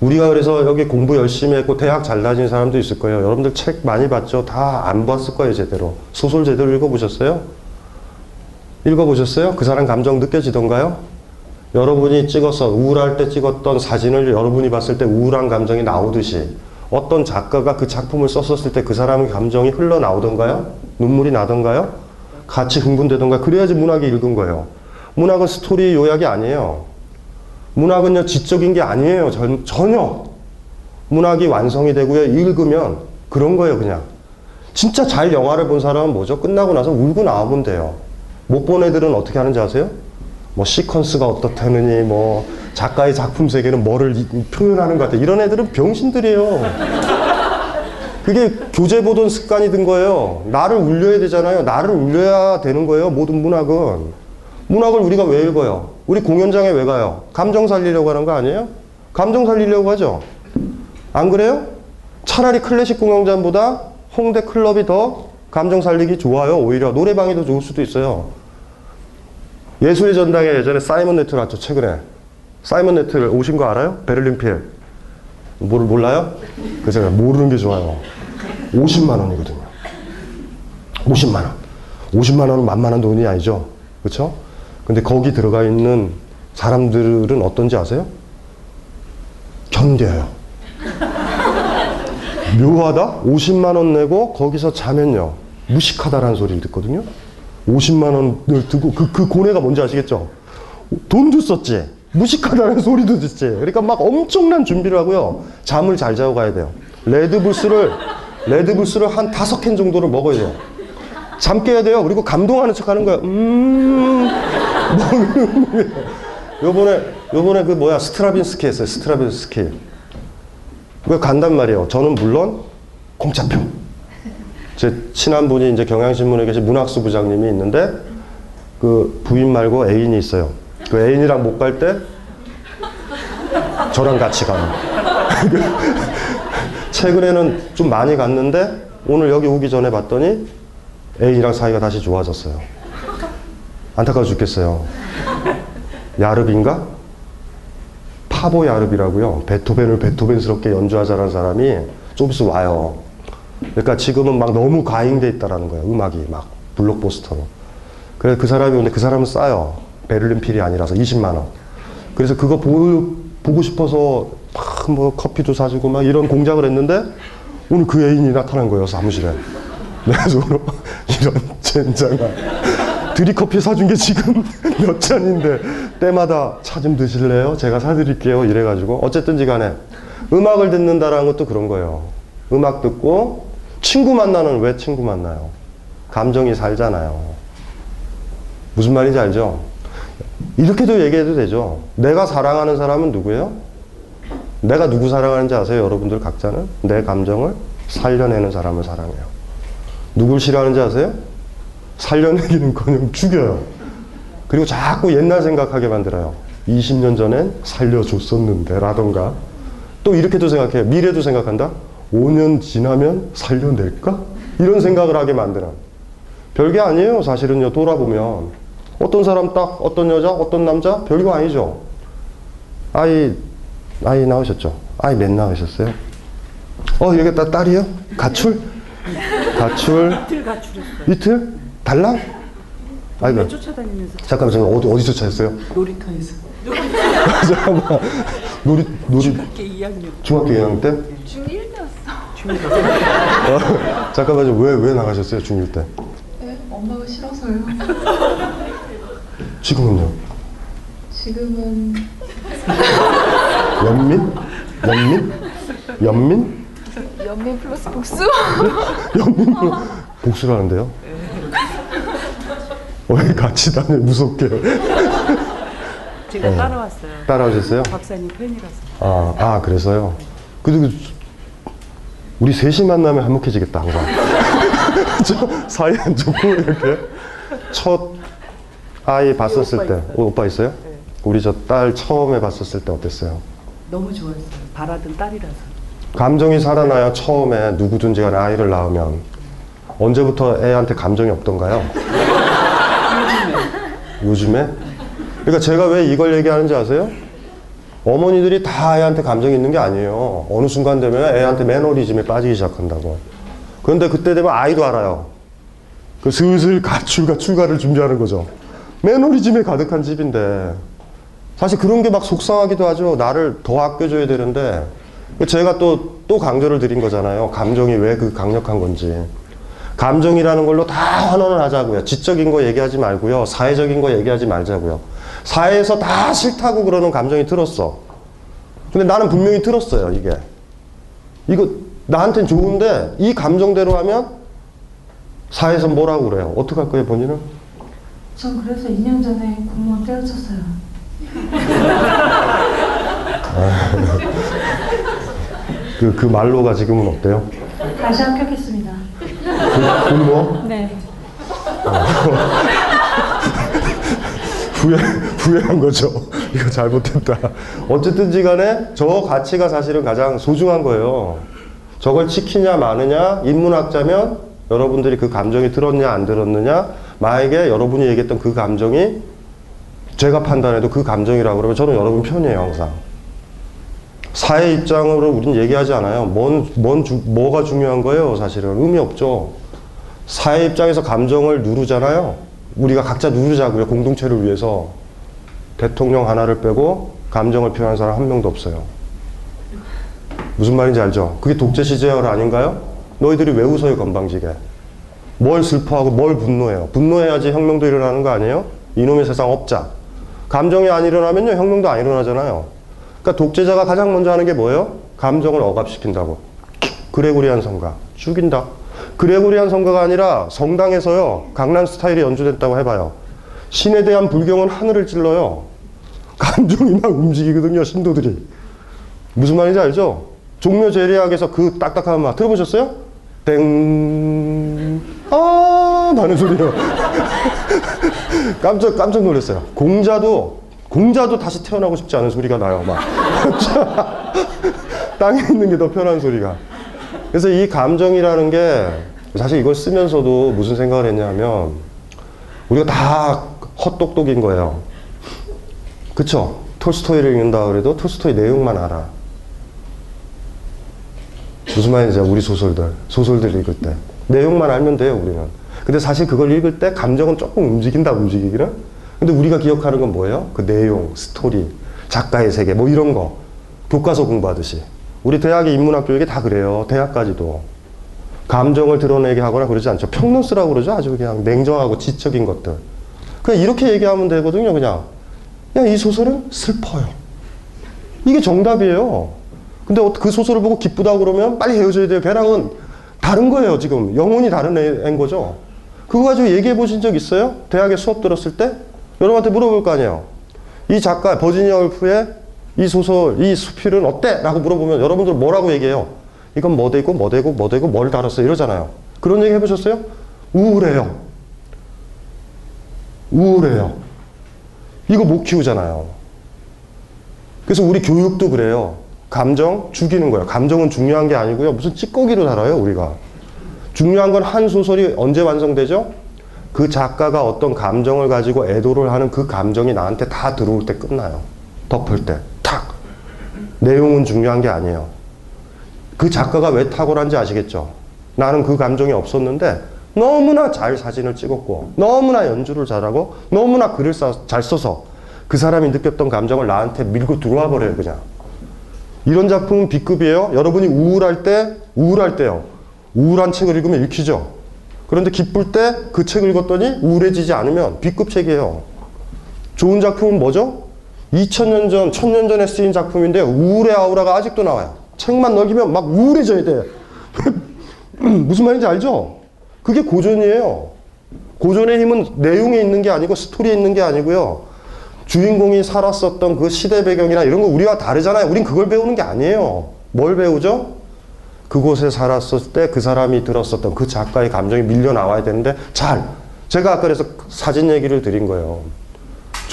B: 우리가 그래서 여기 공부 열심히 했고 대학 잘 다닌 사람도 있을 거예요. 여러분들 책 많이 봤죠? 다 안 봤을 거예요, 제대로. 소설 제대로 읽어보셨어요? 읽어보셨어요? 그 사람 감정 느껴지던가요? 여러분이 찍어서 우울할 때 찍었던 사진을 여러분이 봤을 때 우울한 감정이 나오듯이 어떤 작가가 그 작품을 썼었을 때 그 사람의 감정이 흘러나오던가요? 눈물이 나던가요? 같이 흥분되던가 그래야지 문학이 읽은 거예요. 문학은 스토리 요약이 아니에요. 문학은요 지적인 게 아니에요. 전, 전혀. 문학이 완성이 되고요. 읽으면 그런 거예요 그냥. 진짜 잘 영화를 본 사람은 뭐죠? 끝나고 나서 울고 나오면 돼요. 못 본 애들은 어떻게 하는지 아세요? 뭐 시퀀스가 어떻다느니 뭐 작가의 작품 세계는 뭐를 이- 표현하는 것 같아. 이런 애들은 병신들이에요. 그게 교재 보던 습관이 든 거예요. 나를 울려야 되잖아요. 나를 울려야 되는 거예요. 모든 문학은. 문학을 우리가 왜 읽어요? 우리 공연장에 왜 가요? 감정 살리려고 하는 거 아니에요? 감정 살리려고 하죠. 안 그래요? 차라리 클래식 공연장보다 홍대 클럽이 더 감정 살리기 좋아요. 오히려 노래방이 더 좋을 수도 있어요. 예술의 전당에 예전에 사이먼 네트를 왔죠. 최근에. 사이먼 네트를 오신 거 알아요? 베를린 필. 모를 몰라요? 그래서 모르는 게 좋아요. 50만 원이거든요. 50만 원. 50만 원은 만만한 돈이 아니죠. 그렇죠? 근데 거기 들어가 있는 사람들은 어떤지 아세요? 견뎌요. [LAUGHS] 묘하다? 50만 원 내고 거기서 자면요. 무식하다라는 소리를 듣거든요. 50만 원을 듣고 그, 그 고뇌가 뭔지 아시겠죠? 돈도 썼지. 무식하다는 소리도 듣지. 그러니까 막 엄청난 준비를 하고요. 잠을 잘 자고 가야 돼요. 레드불스를, 레드불스를 한 다섯 캔 정도를 먹어야 돼요. 잠 깨야 돼요. 그리고 감동하는 척 하는 거야. 음, 요. [LAUGHS] 요번에, 요번에 그 뭐야, 스트라빈스키 했어요. 스트라빈스키. 그 간단 말이에요. 저는 물론 공짜표. 제 친한 분이 이제 경향신문에 계신 문학수 부장님이 있는데 그 부인 말고 애인이 있어요. 그 애인이랑 못 갈 때 저랑 같이 가는. [LAUGHS] 최근에는 좀 많이 갔는데 오늘 여기 오기 전에 봤더니 애인이랑 사이가 다시 좋아졌어요. 안타까워 죽겠어요. 야르빈가? 파보 야르비라고요. 베토벤을 베토벤스럽게 연주하자는 사람이 좀 있으면 와요. 그러니까 지금은 막 너무 과잉돼 있다라는 거예요. 음악이 막 블록버스터로. 그래서 그 사람이 오는데 그 사람은 싸요. 베를린 필이 아니라서 20만 원. 그래서 그거 보, 보고 싶어서 막 뭐 커피도 사주고 막 이런 공작을 했는데 오늘 그 애인이 나타난 거예요 사무실에. [LAUGHS] 그래서 [LAUGHS] 이런 젠장아. 드립커피 사준 게 지금 [LAUGHS] 몇 잔인데 때마다 차 좀 드실래요? 제가 사드릴게요. 이래가지고 어쨌든지 간에 음악을 듣는다라는 것도 그런 거예요. 음악 듣고 친구 만나는 왜 친구 만나요? 감정이 살잖아요. 무슨 말인지 알죠? 이렇게도 얘기해도 되죠. 내가 사랑하는 사람은 누구예요? 내가 누구 사랑하는지 아세요? 여러분들 각자는? 내 감정을 살려내는 사람을 사랑해요. 누굴 싫어하는지 아세요? 살려내기는커녕 죽여요. 그리고 자꾸 옛날 생각하게 만들어요. 20년 전엔 살려줬었는데 라던가 또 이렇게도 생각해요. 미래도 생각한다. 5년 지나면 살려낼까? 이런 생각을 하게 만드는. 별게 아니에요. 사실은요. 돌아보면 어떤 사람 딱 어떤 여자 어떤 남자 별거 아니죠. 아이 아이 나오셨죠? 아이 몇 나오셨어요? 어 여기 다 딸이요? 가출? 가출?
D: 이틀 가출했어요.
B: 이틀? 달랑? 아이고
D: 쫓아다니면서
B: 잠깐만 잠깐 어디 어디서 찾았어요?
D: 놀이터에서 [LAUGHS]
B: 잠깐만 놀이 놀이
D: 학교 2학년
B: 중학교 2학년 때?
C: 중1 때였어.
B: 어, [LAUGHS] 잠깐만요 왜왜 나가셨어요 중1 때?
C: 네, 엄마가 싫어서요. [LAUGHS]
B: 지금은요?
C: 지금은
B: 연민? 연민? 연민?
C: 연민 플러스 복수?
B: 연민 복수라는데요? 왜 같이 다녀 무섭게
D: 제가
B: 네.
D: 따라왔어요.
B: 따라오셨어요?
D: 박사님 팬이라서.
B: 아, 아 그래서요? 그래도 그- 우리 셋이 만나면 한몫해지겠다 항상 [LAUGHS] 저 사이 안 좋고 이렇게 첫 아이 봤었을
D: 오빠
B: 때
D: 있어요.
B: 어, 오빠 있어요?
D: 네.
B: 우리 저 딸 처음에 봤었을 때 어땠어요?
D: 너무 좋았어요. 바라던 딸이라서.
B: 감정이 살아나야 처음에 누구든지 간에 아이를 낳으면 언제부터 애한테 감정이 없던가요? 요즘에? 그러니까 제가 왜 이걸 얘기하는지 아세요? 어머니들이 다 애한테 감정이 있는 게 아니에요. 어느 순간 되면 애한테 매너리즘에 빠지기 시작한다고. 그런데 그때 되면 아이도 알아요. 그 슬슬 가출과 출가를 준비하는 거죠. 매너리즘에 가득한 집인데 사실 그런 게 막 속상하기도 하죠. 나를 더 아껴줘야 되는데 제가 또, 또 강조를 드린 거잖아요. 감정이 왜 그 강력한 건지. 감정이라는 걸로 다 환원을 하자고요. 지적인 거 얘기하지 말고요. 사회적인 거 얘기하지 말자고요. 사회에서 다 싫다고 그러는 감정이 들었어. 근데 나는 분명히 들었어요, 이게. 이거 나한텐 좋은데 이 감정대로 하면 사회에서 뭐라고 그래요? 어떡할 거예요, 본인은?
E: 전 그래서 2년 전에 공무원 때려쳤어요. [LAUGHS]
B: 그, 그 말로가 지금은 어때요?
E: 다시 합격했습니다.
B: 그, 뭐?
E: 네. [LAUGHS]
B: 후회, 후회한 거죠. 이거 잘못했다. 어쨌든지 간에 저 가치가 사실은 가장 소중한 거예요. 저걸 지키냐 마느냐, 인문학자면 여러분들이 그 감정이 들었냐 안 들었느냐, 만약에 여러분이 얘기했던 그 감정이 제가 판단해도 그 감정이라고 그러면 저는 여러분 편이에요, 항상. 사회 입장으로 우린 얘기하지 않아요. 뭔, 뭔, 주- 뭐가 중요한 거예요, 사실은. 의미 없죠. 사회 입장에서 감정을 누르잖아요. 우리가 각자 누르자고요. 공동체를 위해서. 대통령 하나를 빼고 감정을 표현한 사람 한 명도 없어요. 무슨 말인지 알죠? 그게 독재 시제열 아닌가요? 너희들이 왜 웃어요, 건방지게? 뭘 슬퍼하고 뭘 분노해요? 분노해야지 혁명도 일어나는 거 아니에요? 이놈의 세상 없자. 감정이 안 일어나면요, 혁명도 안 일어나잖아요. 그러니까 독재자가 가장 먼저 하는 게 뭐예요? 감정을 억압시킨다고. 그레고리안 성가. 죽인다. 그레고리안 성가가 아니라 성당에서요, 강남 스타일이 연주됐다고 해봐요. 신에 대한 불경은 하늘을 찔러요. 감정이 막 움직이거든요, 신도들이. 무슨 말인지 알죠? 종묘 제리학에서 그 딱딱한 말 들어보셨어요? 땡, 아, 나는 소리요. [LAUGHS] 깜짝, 깜짝 놀랐어요. 공자도, 공자도 다시 태어나고 싶지 않은 소리가 나요, 막. [LAUGHS] 땅에 있는 게 더 편한 소리가. 그래서 이 감정이라는 게 사실 이걸 쓰면서도 무슨 생각을 했냐면 우리가 다 헛똑똑인 거예요. 그쵸? 톨스토이를 읽는다 그래도 톨스토이 내용만 알아. 무슨 말인지? 우리 소설들. 소설들 읽을 때. 내용만 알면 돼요, 우리는. 근데 사실 그걸 읽을 때 감정은 조금 움직인다, 움직이기는. 근데 우리가 기억하는 건 뭐예요? 그 내용, 스토리, 작가의 세계, 뭐 이런 거. 교과서 공부하듯이. 우리 대학의 인문학 교육이 다 그래요. 대학까지도. 감정을 드러내게 하거나 그러지 않죠. 평론 쓰라고 그러죠. 아주 그냥 냉정하고 지적인 것들. 그냥 이렇게 얘기하면 되거든요, 그냥. 그냥 이 소설은 슬퍼요. 이게 정답이에요. 근데 어- 그 소설을 보고 기쁘다고 그러면 빨리 헤어져야 돼요. 걔랑은 다른 거예요, 지금. 영혼이 다른 애- 애인 거죠. 그거 가지고 얘기해 보신 적 있어요? 대학에 수업 들었을 때? 여러분한테 물어볼 거 아니에요. 이 작가, 버지니아 울프의 이 소설, 이 수필은 어때? 라고 물어보면 여러분들 뭐라고 얘기해요? 이건 뭐 되고, 뭐 되고, 뭐 되고, 뭘 달았어? 이러잖아요. 그런 얘기 해보셨어요? 우울해요. 우울해요. 이거 못 키우잖아요. 그래서 우리 교육도 그래요. 감정 죽이는 거예요. 감정은 중요한 게 아니고요. 무슨 찌꺼기로 살아요, 우리가. 중요한 건 한 소설이 언제 완성되죠? 그 작가가 어떤 감정을 가지고 애도를 하는 그 감정이 나한테 다 들어올 때 끝나요. 덮을 때. 탁. 내용은 중요한 게 아니에요. 그 작가가 왜 탁월한지 아시겠죠? 나는 그 감정이 없었는데 너무나 잘 사진을 찍었고 너무나 연주를 잘하고 너무나 글을 써- 잘 써서 그 사람이 느꼈던 감정을 나한테 밀고 들어와 버려요 그냥 이런 작품은 B급이에요 여러분이 우울할 때 우울할 때요 우울한 책을 읽으면 읽히죠 그런데 기쁠 때 그 책을 읽었더니 우울해지지 않으면 B급 책이에요 좋은 작품은 뭐죠? 2000년 전, 1000년 전에 쓰인 작품인데 우울의 아우라가 아직도 나와요. 책만 넘기면 막 우울해져야 돼. [LAUGHS] 무슨 말인지 알죠? 그게 고전이에요. 고전의 힘은 내용에 있는 게 아니고 스토리에 있는 게 아니고요. 주인공이 살았었던 그 시대 배경이나 이런 거 우리와 다르잖아요. 우린 그걸 배우는 게 아니에요. 뭘 배우죠? 그곳에 살았을 때 그 사람이 들었었던 그 작가의 감정이 밀려 나와야 되는데 잘. 제가 아까 그래서 사진 얘기를 드린 거예요.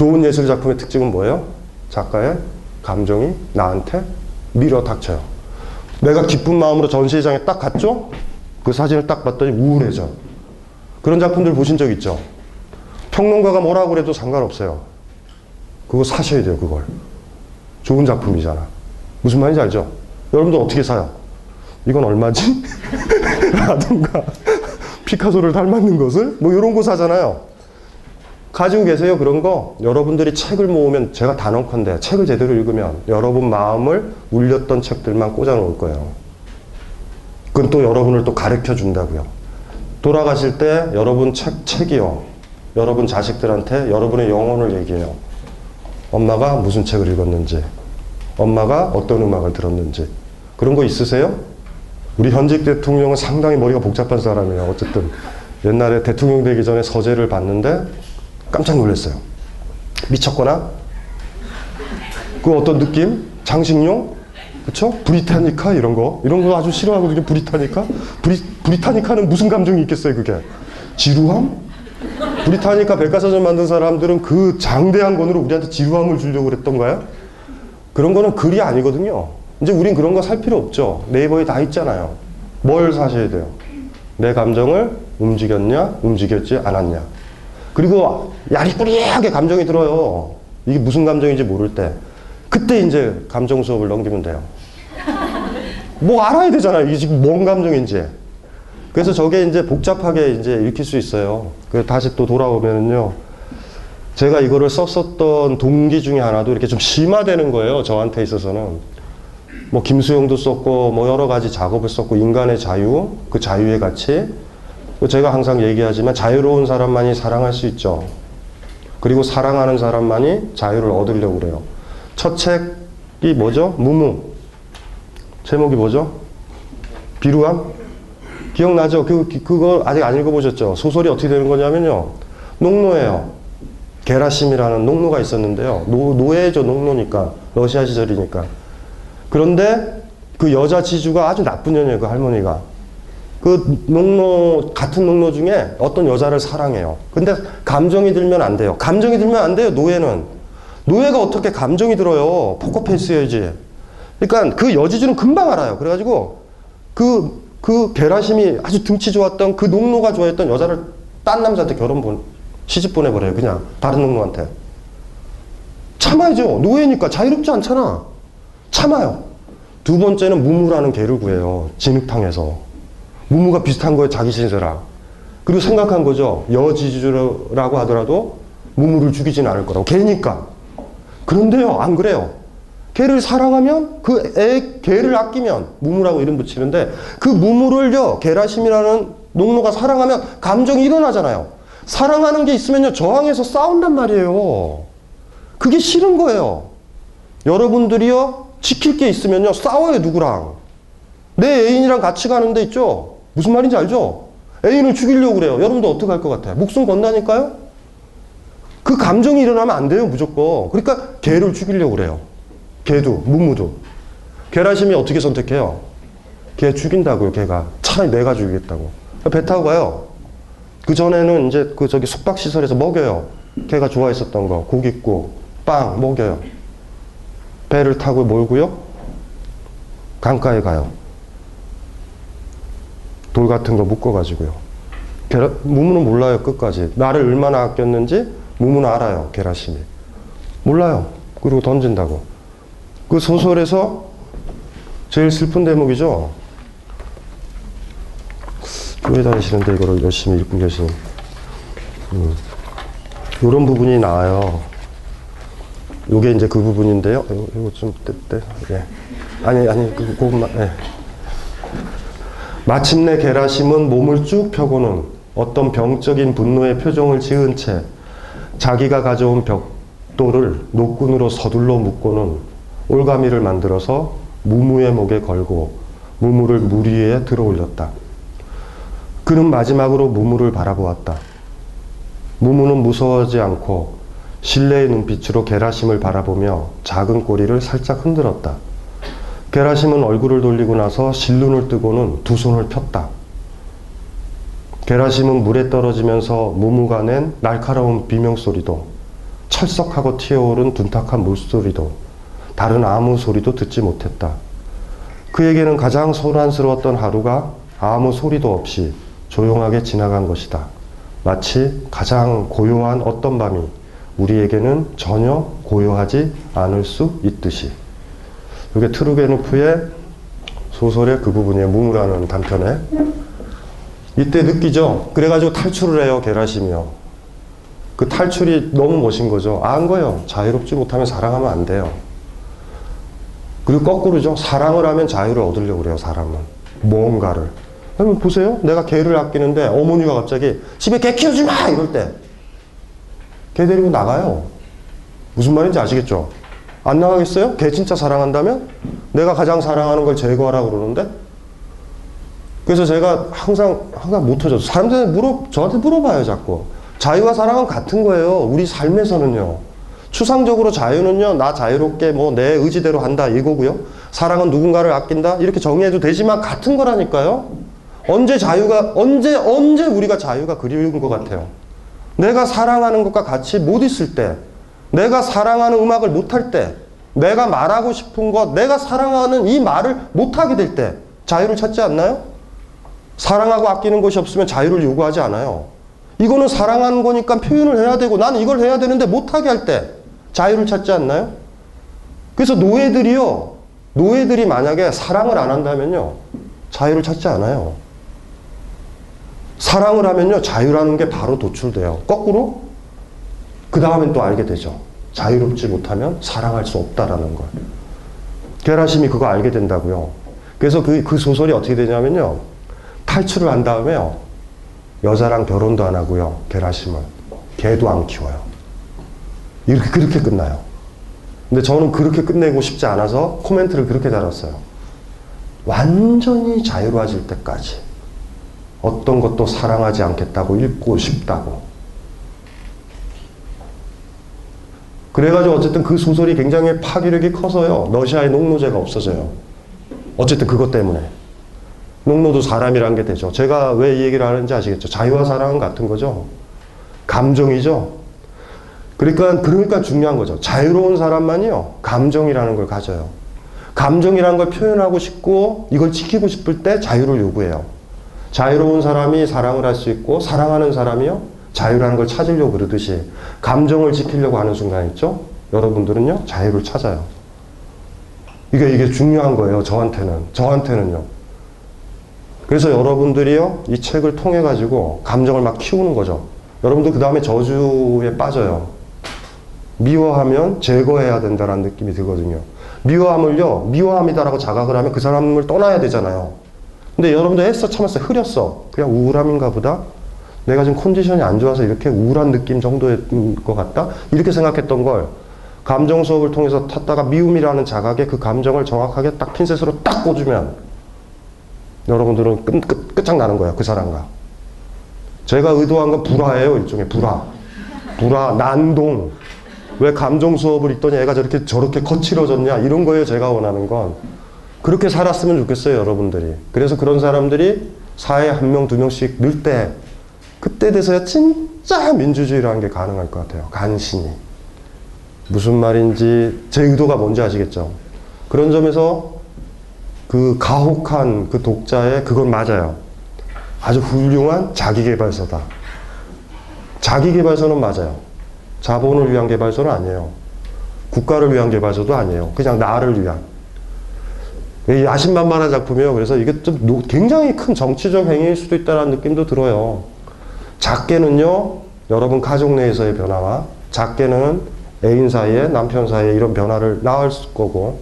B: 좋은 예술 작품의 특징은 뭐예요? 작가의 감정이 나한테 밀어 닥쳐요. 내가 기쁜 마음으로 전시회장에 딱 갔죠? 그 사진을 딱 봤더니 우울해져. 그런 작품들 보신 적 있죠? 평론가가 뭐라고 그래도 상관없어요. 그거 사셔야 돼요, 그걸. 좋은 작품이잖아. 무슨 말인지 알죠? 여러분들 어떻게 사요? 이건 얼마지? [LAUGHS] 라든가, 피카소를 닮았는 것을? 뭐 이런 거 사잖아요. 가지고 계세요? 그런 거? 여러분들이 책을 모으면 제가 단언컨대 책을 제대로 읽으면 여러분 마음을 울렸던 책들만 꽂아 놓을 거예요. 그건 또 여러분을 또 가르쳐 준다고요. 돌아가실 때 여러분 책, 책이요. 여러분 자식들한테 여러분의 영혼을 얘기해요. 엄마가 무슨 책을 읽었는지 엄마가 어떤 음악을 들었는지. 그런 거 있으세요? 우리 현직 대통령은 상당히 머리가 복잡한 사람이에요. 어쨌든 옛날에 대통령 되기 전에 서재를 봤는데 깜짝 놀랐어요. 미쳤거나? 그 어떤 느낌? 장식용? 그쵸? 브리타니카 이런 거. 이런 거 아주 싫어하거든요. 브리타니카? 브리, 브리타니카는 무슨 감정이 있겠어요, 그게? 지루함? 브리타니카 백과사전 만든 사람들은 그 장대한 권으로 우리한테 지루함을 주려고 그랬던가요? 그런 거는 글이 아니거든요. 이제 우린 그런 거 살 필요 없죠. 네이버에 다 있잖아요. 뭘 사셔야 돼요? 내 감정을 움직였냐, 움직였지 않았냐. 그리고 야리꾸리하게 감정이 들어요. 이게 무슨 감정인지 모를 때. 그때 이제 감정 수업을 넘기면 돼요. 뭐 알아야 되잖아요. 이게 지금 뭔 감정인지. 그래서 저게 이제 복잡하게 이제 읽힐 수 있어요. 그래서 다시 또 돌아오면은요. 제가 이거를 썼었던 동기 중에 하나도 이렇게 좀 심화되는 거예요. 저한테 있어서는. 뭐 김수영도 썼고 뭐 여러 가지 작업을 썼고 인간의 자유, 그 자유의 가치. 제가 항상 얘기하지만 자유로운 사람만이 사랑할 수 있죠. 그리고 사랑하는 사람만이 자유를 얻으려고 그래요. 첫 책이 뭐죠? 무무. 제목이 뭐죠? 비루함? 기억나죠? 그, 그거 아직 안 읽어보셨죠? 소설이 어떻게 되는 거냐면요. 농노예요. 게라심이라는 농노가 있었는데요. 노, 노예죠, 농노니까. 러시아 시절이니까. 그런데 그 여자 지주가 아주 나쁜 년이에요, 그 할머니가. 그 농노, 같은 농노 중에 어떤 여자를 사랑해요. 근데 감정이 들면 안 돼요. 감정이 들면 안 돼요, 노예는. 노예가 어떻게 감정이 들어요? 포커페이스 해야지. 그러니까 그 여지주는 금방 알아요. 그래가지고 그, 그 게라심이 아주 등치 좋았던 그 농노가 좋아했던 여자를 딴 남자한테 결혼 본, 시집 보내버려요. 그냥 다른 농노한테. 참아야죠. 노예니까 자유롭지 않잖아. 참아요. 두 번째는 무무라는 개를 구해요. 진흙탕에서. 무무가 비슷한 거예요. 자기 신세랑. 그리고 생각한 거죠. 여지주라고 하더라도 무무를 죽이진 않을 거라고. 개니까. 그런데요. 안 그래요. 개를 사랑하면 그 애, 개를 아끼면 무무라고 이름 붙이는데 그 무무를요. 게라심이라는 농노가 사랑하면 감정이 일어나잖아요. 사랑하는 게 있으면요. 저항해서 싸운단 말이에요. 그게 싫은 거예요. 여러분들이요. 지킬 게 있으면요. 싸워요. 누구랑. 내 애인이랑 같이 가는 데 있죠. 무슨 말인지 알죠? 애인을 죽이려고 그래요. 여러분도 어떻게 할 것 같아요? 목숨 건다니까요? 그 감정이 일어나면 안 돼요. 무조건. 그러니까 개를 죽이려고 그래요. 개도, 무무도. 게라심이 어떻게 선택해요? 개 죽인다고요, 개가. 차라리 내가 죽이겠다고. 배 타고 가요. 그 전에는 이제 그 저기 숙박시설에서 먹여요. 개가 좋아했었던 거. 고깃국, 빵 먹여요. 배를 타고 몰고요. 강가에 가요. 돌 같은 거 묶어가지고요. 게라, 무무는 몰라요, 끝까지. 나를 얼마나 아꼈는지 무무는 알아요, 게라심이. 몰라요. 그리고 던진다고. 그 소설에서 제일 슬픈 대목이죠. 교회 다니시는데 이거를 열심히 읽고 계신. 음. 이런 부분이 나와요. 요게 이제 그 부분인데요. 요, 요거 좀, 떼, 떼, 예. 아니, 아니, 그, 그것만, 예. 마침내 게라심은 몸을 쭉 펴고는 어떤 병적인 분노의 표정을 지은 채 자기가 가져온 벽돌을 노끈으로 서둘러 묶고는 올가미를 만들어서 무무의 목에 걸고 무무를 물 위에 들어 올렸다. 그는 마지막으로 무무를 바라보았다. 무무는 무서워하지 않고 신뢰의 눈빛으로 게라심을 바라보며 작은 꼬리를 살짝 흔들었다. 게라심은 얼굴을 돌리고 나서 실눈을 뜨고는 두 손을 폈다. 게라심은 물에 떨어지면서 무무가 낸 날카로운 비명소리도 철썩하고 튀어오른 둔탁한 물소리도 다른 아무 소리도 듣지 못했다. 그에게는 가장 소란스러웠던 하루가 아무 소리도 없이 조용하게 지나간 것이다. 마치 가장 고요한 어떤 밤이 우리에게는 전혀 고요하지 않을 수 있듯이. 이게 트루게누프의 소설의 그 부분이에요. 무무라는 단편에. 이때 느끼죠? 그래가지고 탈출을 해요, 게라심이요. 그 탈출이 너무 멋진 거죠. 안 거예요. 자유롭지 못하면 사랑하면 안 돼요. 그리고 거꾸로죠. 사랑을 하면 자유를 얻으려고 그래요, 사람은. 무언가를. 그러면 보세요. 내가 개를 아끼는데 어머니가 갑자기 집에 개 키우지 마! 이럴 때. 개 데리고 나가요. 무슨 말인지 아시겠죠? 안 나가겠어요? 개 진짜 사랑한다면? 내가 가장 사랑하는 걸 제거하라고 그러는데? 그래서 제가 항상, 항상 못 터져서 사람들한테 물어, 저한테 물어봐요, 자꾸. 자유와 사랑은 같은 거예요. 우리 삶에서는요. 추상적으로 자유는요, 나 자유롭게 뭐 내 의지대로 한다 이거고요. 사랑은 누군가를 아낀다 이렇게 정의해도 되지만 같은 거라니까요. 언제 자유가 언제 언제 우리가 자유가 그리운 것 같아요. 내가 사랑하는 것과 같이 못 있을 때, 내가 사랑하는 음악을 못할 때, 내가 말하고 싶은 것, 내가 사랑하는 이 말을 못 하게 될 때 자유를 찾지 않나요? 사랑하고 아끼는 것이 없으면 자유를 요구하지 않아요. 이거는 사랑하는 거니까 표현을 해야 되고 나는 이걸 해야 되는데 못하게 할 때 자유를 찾지 않나요? 그래서 노예들이요. 노예들이 만약에 사랑을 안 한다면요. 자유를 찾지 않아요. 사랑을 하면요. 자유라는 게 바로 도출돼요. 거꾸로 그 다음엔 또 알게 되죠. 자유롭지 못하면 사랑할 수 없다라는 걸. 게라심이 그거 알게 된다고요. 그래서 그, 그 소설이 어떻게 되냐면요. 탈출을 한 다음에요. 여자랑 결혼도 안 하고요. 게라심은. 개도 안 키워요. 이렇게, 그렇게 끝나요. 근데 저는 그렇게 끝내고 싶지 않아서 코멘트를 그렇게 달았어요. 완전히 자유로워질 때까지 어떤 것도 사랑하지 않겠다고 읽고 싶다고. 그래가지고 어쨌든 그 소설이 굉장히 파괴력이 커서요. 러시아의 농노제가 없어져요. 어쨌든 그것 때문에. 농노도 사람이란 게 되죠. 제가 왜 이 얘기를 하는지 아시겠죠? 자유와 사랑은 같은 거죠. 감정이죠. 그러니까, 그러니까 중요한 거죠. 자유로운 사람만이요. 감정이라는 걸 가져요. 감정이라는 걸 표현하고 싶고 이걸 지키고 싶을 때 자유를 요구해요. 자유로운 사람이 사랑을 할 수 있고 사랑하는 사람이요. 자유라는 걸 찾으려고 그러듯이 감정을 지키려고 하는 순간 있죠. 여러분들은요. 자유를 찾아요. 이게 이게 중요한 거예요. 저한테는. 저한테는요. 그래서 여러분들이요. 이 책을 통해 가지고 감정을 막 키우는 거죠. 여러분들 그 다음에 저주에 빠져요. 미워하면 제거해야 된다라는 느낌이 들거든요. 미워함을요, 미워함이다라고 자각을 하면 그 사람을 떠나야 되잖아요. 근데 여러분들 했어, 참았어, 흐렸어. 그냥 우울함인가 보다? 내가 지금 컨디션이 안 좋아서 이렇게 우울한 느낌 정도인 것 같다? 이렇게 생각했던 걸 감정 수업을 통해서 탔다가 미움이라는 자각에 그 감정을 정확하게 딱 핀셋으로 딱 꽂으면 여러분들은 끝, 끝, 끝장나는 거예요. 그 사람과. 제가 의도한 건 불화예요. 일종의 불화. 불화, 난동. 왜 감정 수업을 있더니 애가 저렇게 저렇게 거칠어졌냐 이런 거예요 제가 원하는 건 그렇게 살았으면 좋겠어요 여러분들이 그래서 그런 사람들이 사회에 한 명 두 명씩 늘 때 그때 돼서야 진짜 민주주의라는 게 가능할 것 같아요 간신히 무슨 말인지 제 의도가 뭔지 아시겠죠 그런 점에서 그 가혹한 그 독자의 그건 맞아요 아주 훌륭한 자기개발서다 자기개발서는 맞아요 자본을 위한 개발서는 아니에요. 국가를 위한 개발서도 아니에요. 그냥 나를 위한. 이 야심만만한 작품이에요. 그래서 이게 좀 노- 굉장히 큰 정치적 행위일 수도 있다는 느낌도 들어요. 작게는요, 여러분 가족 내에서의 변화와 작게는 애인 사이에 남편 사이에 이런 변화를 낳을 거고,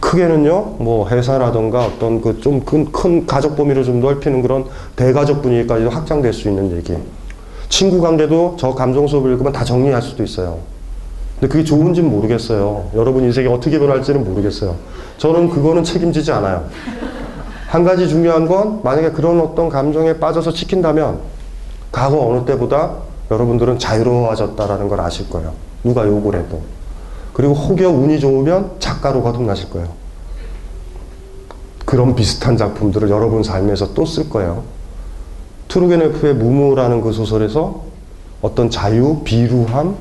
B: 크게는요, 뭐 회사라던가 어떤 그 좀 큰 큰 가족 범위를 좀 넓히는 그런 대가족 분위기까지도 확장될 수 있는 얘기. 친구 관계도 저 감정 수업을 읽으면 다 정리할 수도 있어요. 근데 그게 좋은지는 모르겠어요. 여러분 인생이 어떻게 변할지는 모르겠어요. 저는 그거는 책임지지 않아요. 한 가지 중요한 건 만약에 그런 어떤 감정에 빠져서 지킨다면 과거 어느 때보다 여러분들은 자유로워졌다라는 걸 아실 거예요. 누가 욕을 해도. 그리고 혹여 운이 좋으면 작가로 거듭나실 거예요. 그런 비슷한 작품들을 여러분 삶에서 또 쓸 거예요. 투르게네프의 무무라는 그 소설에서 어떤 자유, 비루함,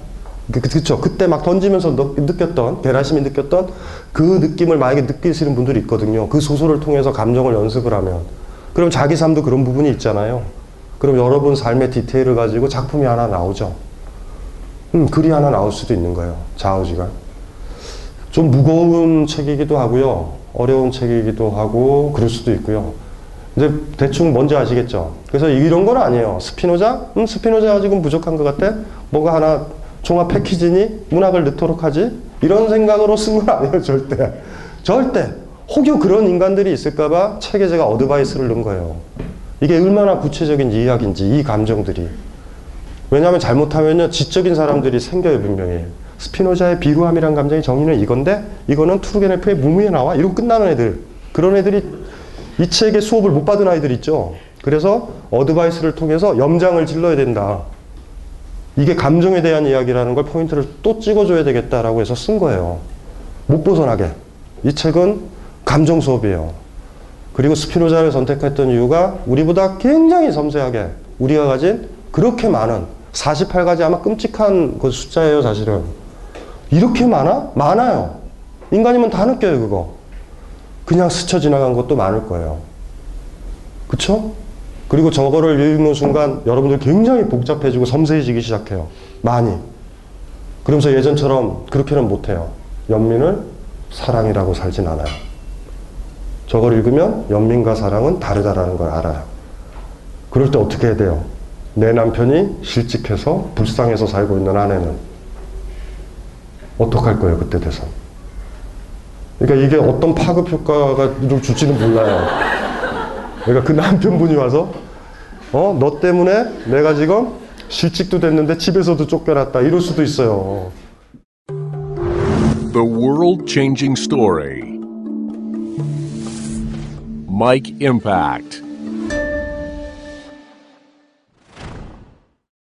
B: 그, 그- 그쵸. 그때 막 던지면서 느- 느꼈던, 게라심이 느꼈던 그 느낌을 만약에 느끼시는 분들이 있거든요. 그 소설을 통해서 감정을 연습을 하면. 그럼 자기 삶도 그런 부분이 있잖아요. 그럼 여러분 삶의 디테일을 가지고 작품이 하나 나오죠. 음, 글이 하나 나올 수도 있는 거예요. 좌우지간. 좀 무거운 책이기도 하고요. 어려운 책이기도 하고, 그럴 수도 있고요. 이제 대충 뭔지 아시겠죠? 그래서 이런 건 아니에요. 스피노자? 음, 스피노자가 지금 부족한 것 같아? 뭐가 하나 종합 패키지니? 문학을 넣도록 하지? 이런 생각으로 쓴 건 아니에요, [LAUGHS] 절대. 절대. 혹여 그런 인간들이 있을까봐 책에 제가 어드바이스를 넣은 거예요. 이게 얼마나 구체적인 이야기인지, 이 감정들이. 왜냐하면 잘못하면요, 지적인 사람들이 생겨요, 분명히. 스피노자의 비루함이란 감정의 정의는 이건데, 이거는 투르게네프의 무무에 나와? 이러고 끝나는 애들. 그런 애들이 이 책의 수업을 못 받은 아이들 있죠. 그래서 어드바이스를 통해서 염장을 질러야 된다. 이게 감정에 대한 이야기라는 걸 포인트를 또 찍어줘야 되겠다라고 해서 쓴 거예요. 못 벗어나게. 이 책은 감정 수업이에요. 그리고 스피노자를 선택했던 이유가 우리보다 굉장히 섬세하게 우리가 가진 그렇게 많은 48가지 아마 끔찍한 그 숫자예요, 사실은. 이렇게 많아? 많아요. 인간이면 다 느껴요, 그거. 그냥 스쳐 지나간 것도 많을 거예요. 그쵸? 그리고 저거를 읽는 순간 여러분들 굉장히 복잡해지고 섬세해지기 시작해요. 많이. 그러면서 예전처럼 그렇게는 못해요. 연민을 사랑이라고 살진 않아요. 저걸 읽으면 연민과 사랑은 다르다라는 걸 알아요. 그럴 때 어떻게 해야 돼요? 내 남편이 실직해서 불쌍해서 살고 있는 아내는 어떡할 거예요, 그때 돼서? 그러니까 이게 어떤 파급 효과를 줄지는 몰라요. 그러니까 그 남편분이 와서 어, 너 때문에 내가 지금 실직도 됐는데 집에서도 쫓겨났다. 이럴 수도 있어요.
A: The World Changing Story. Mike Impact.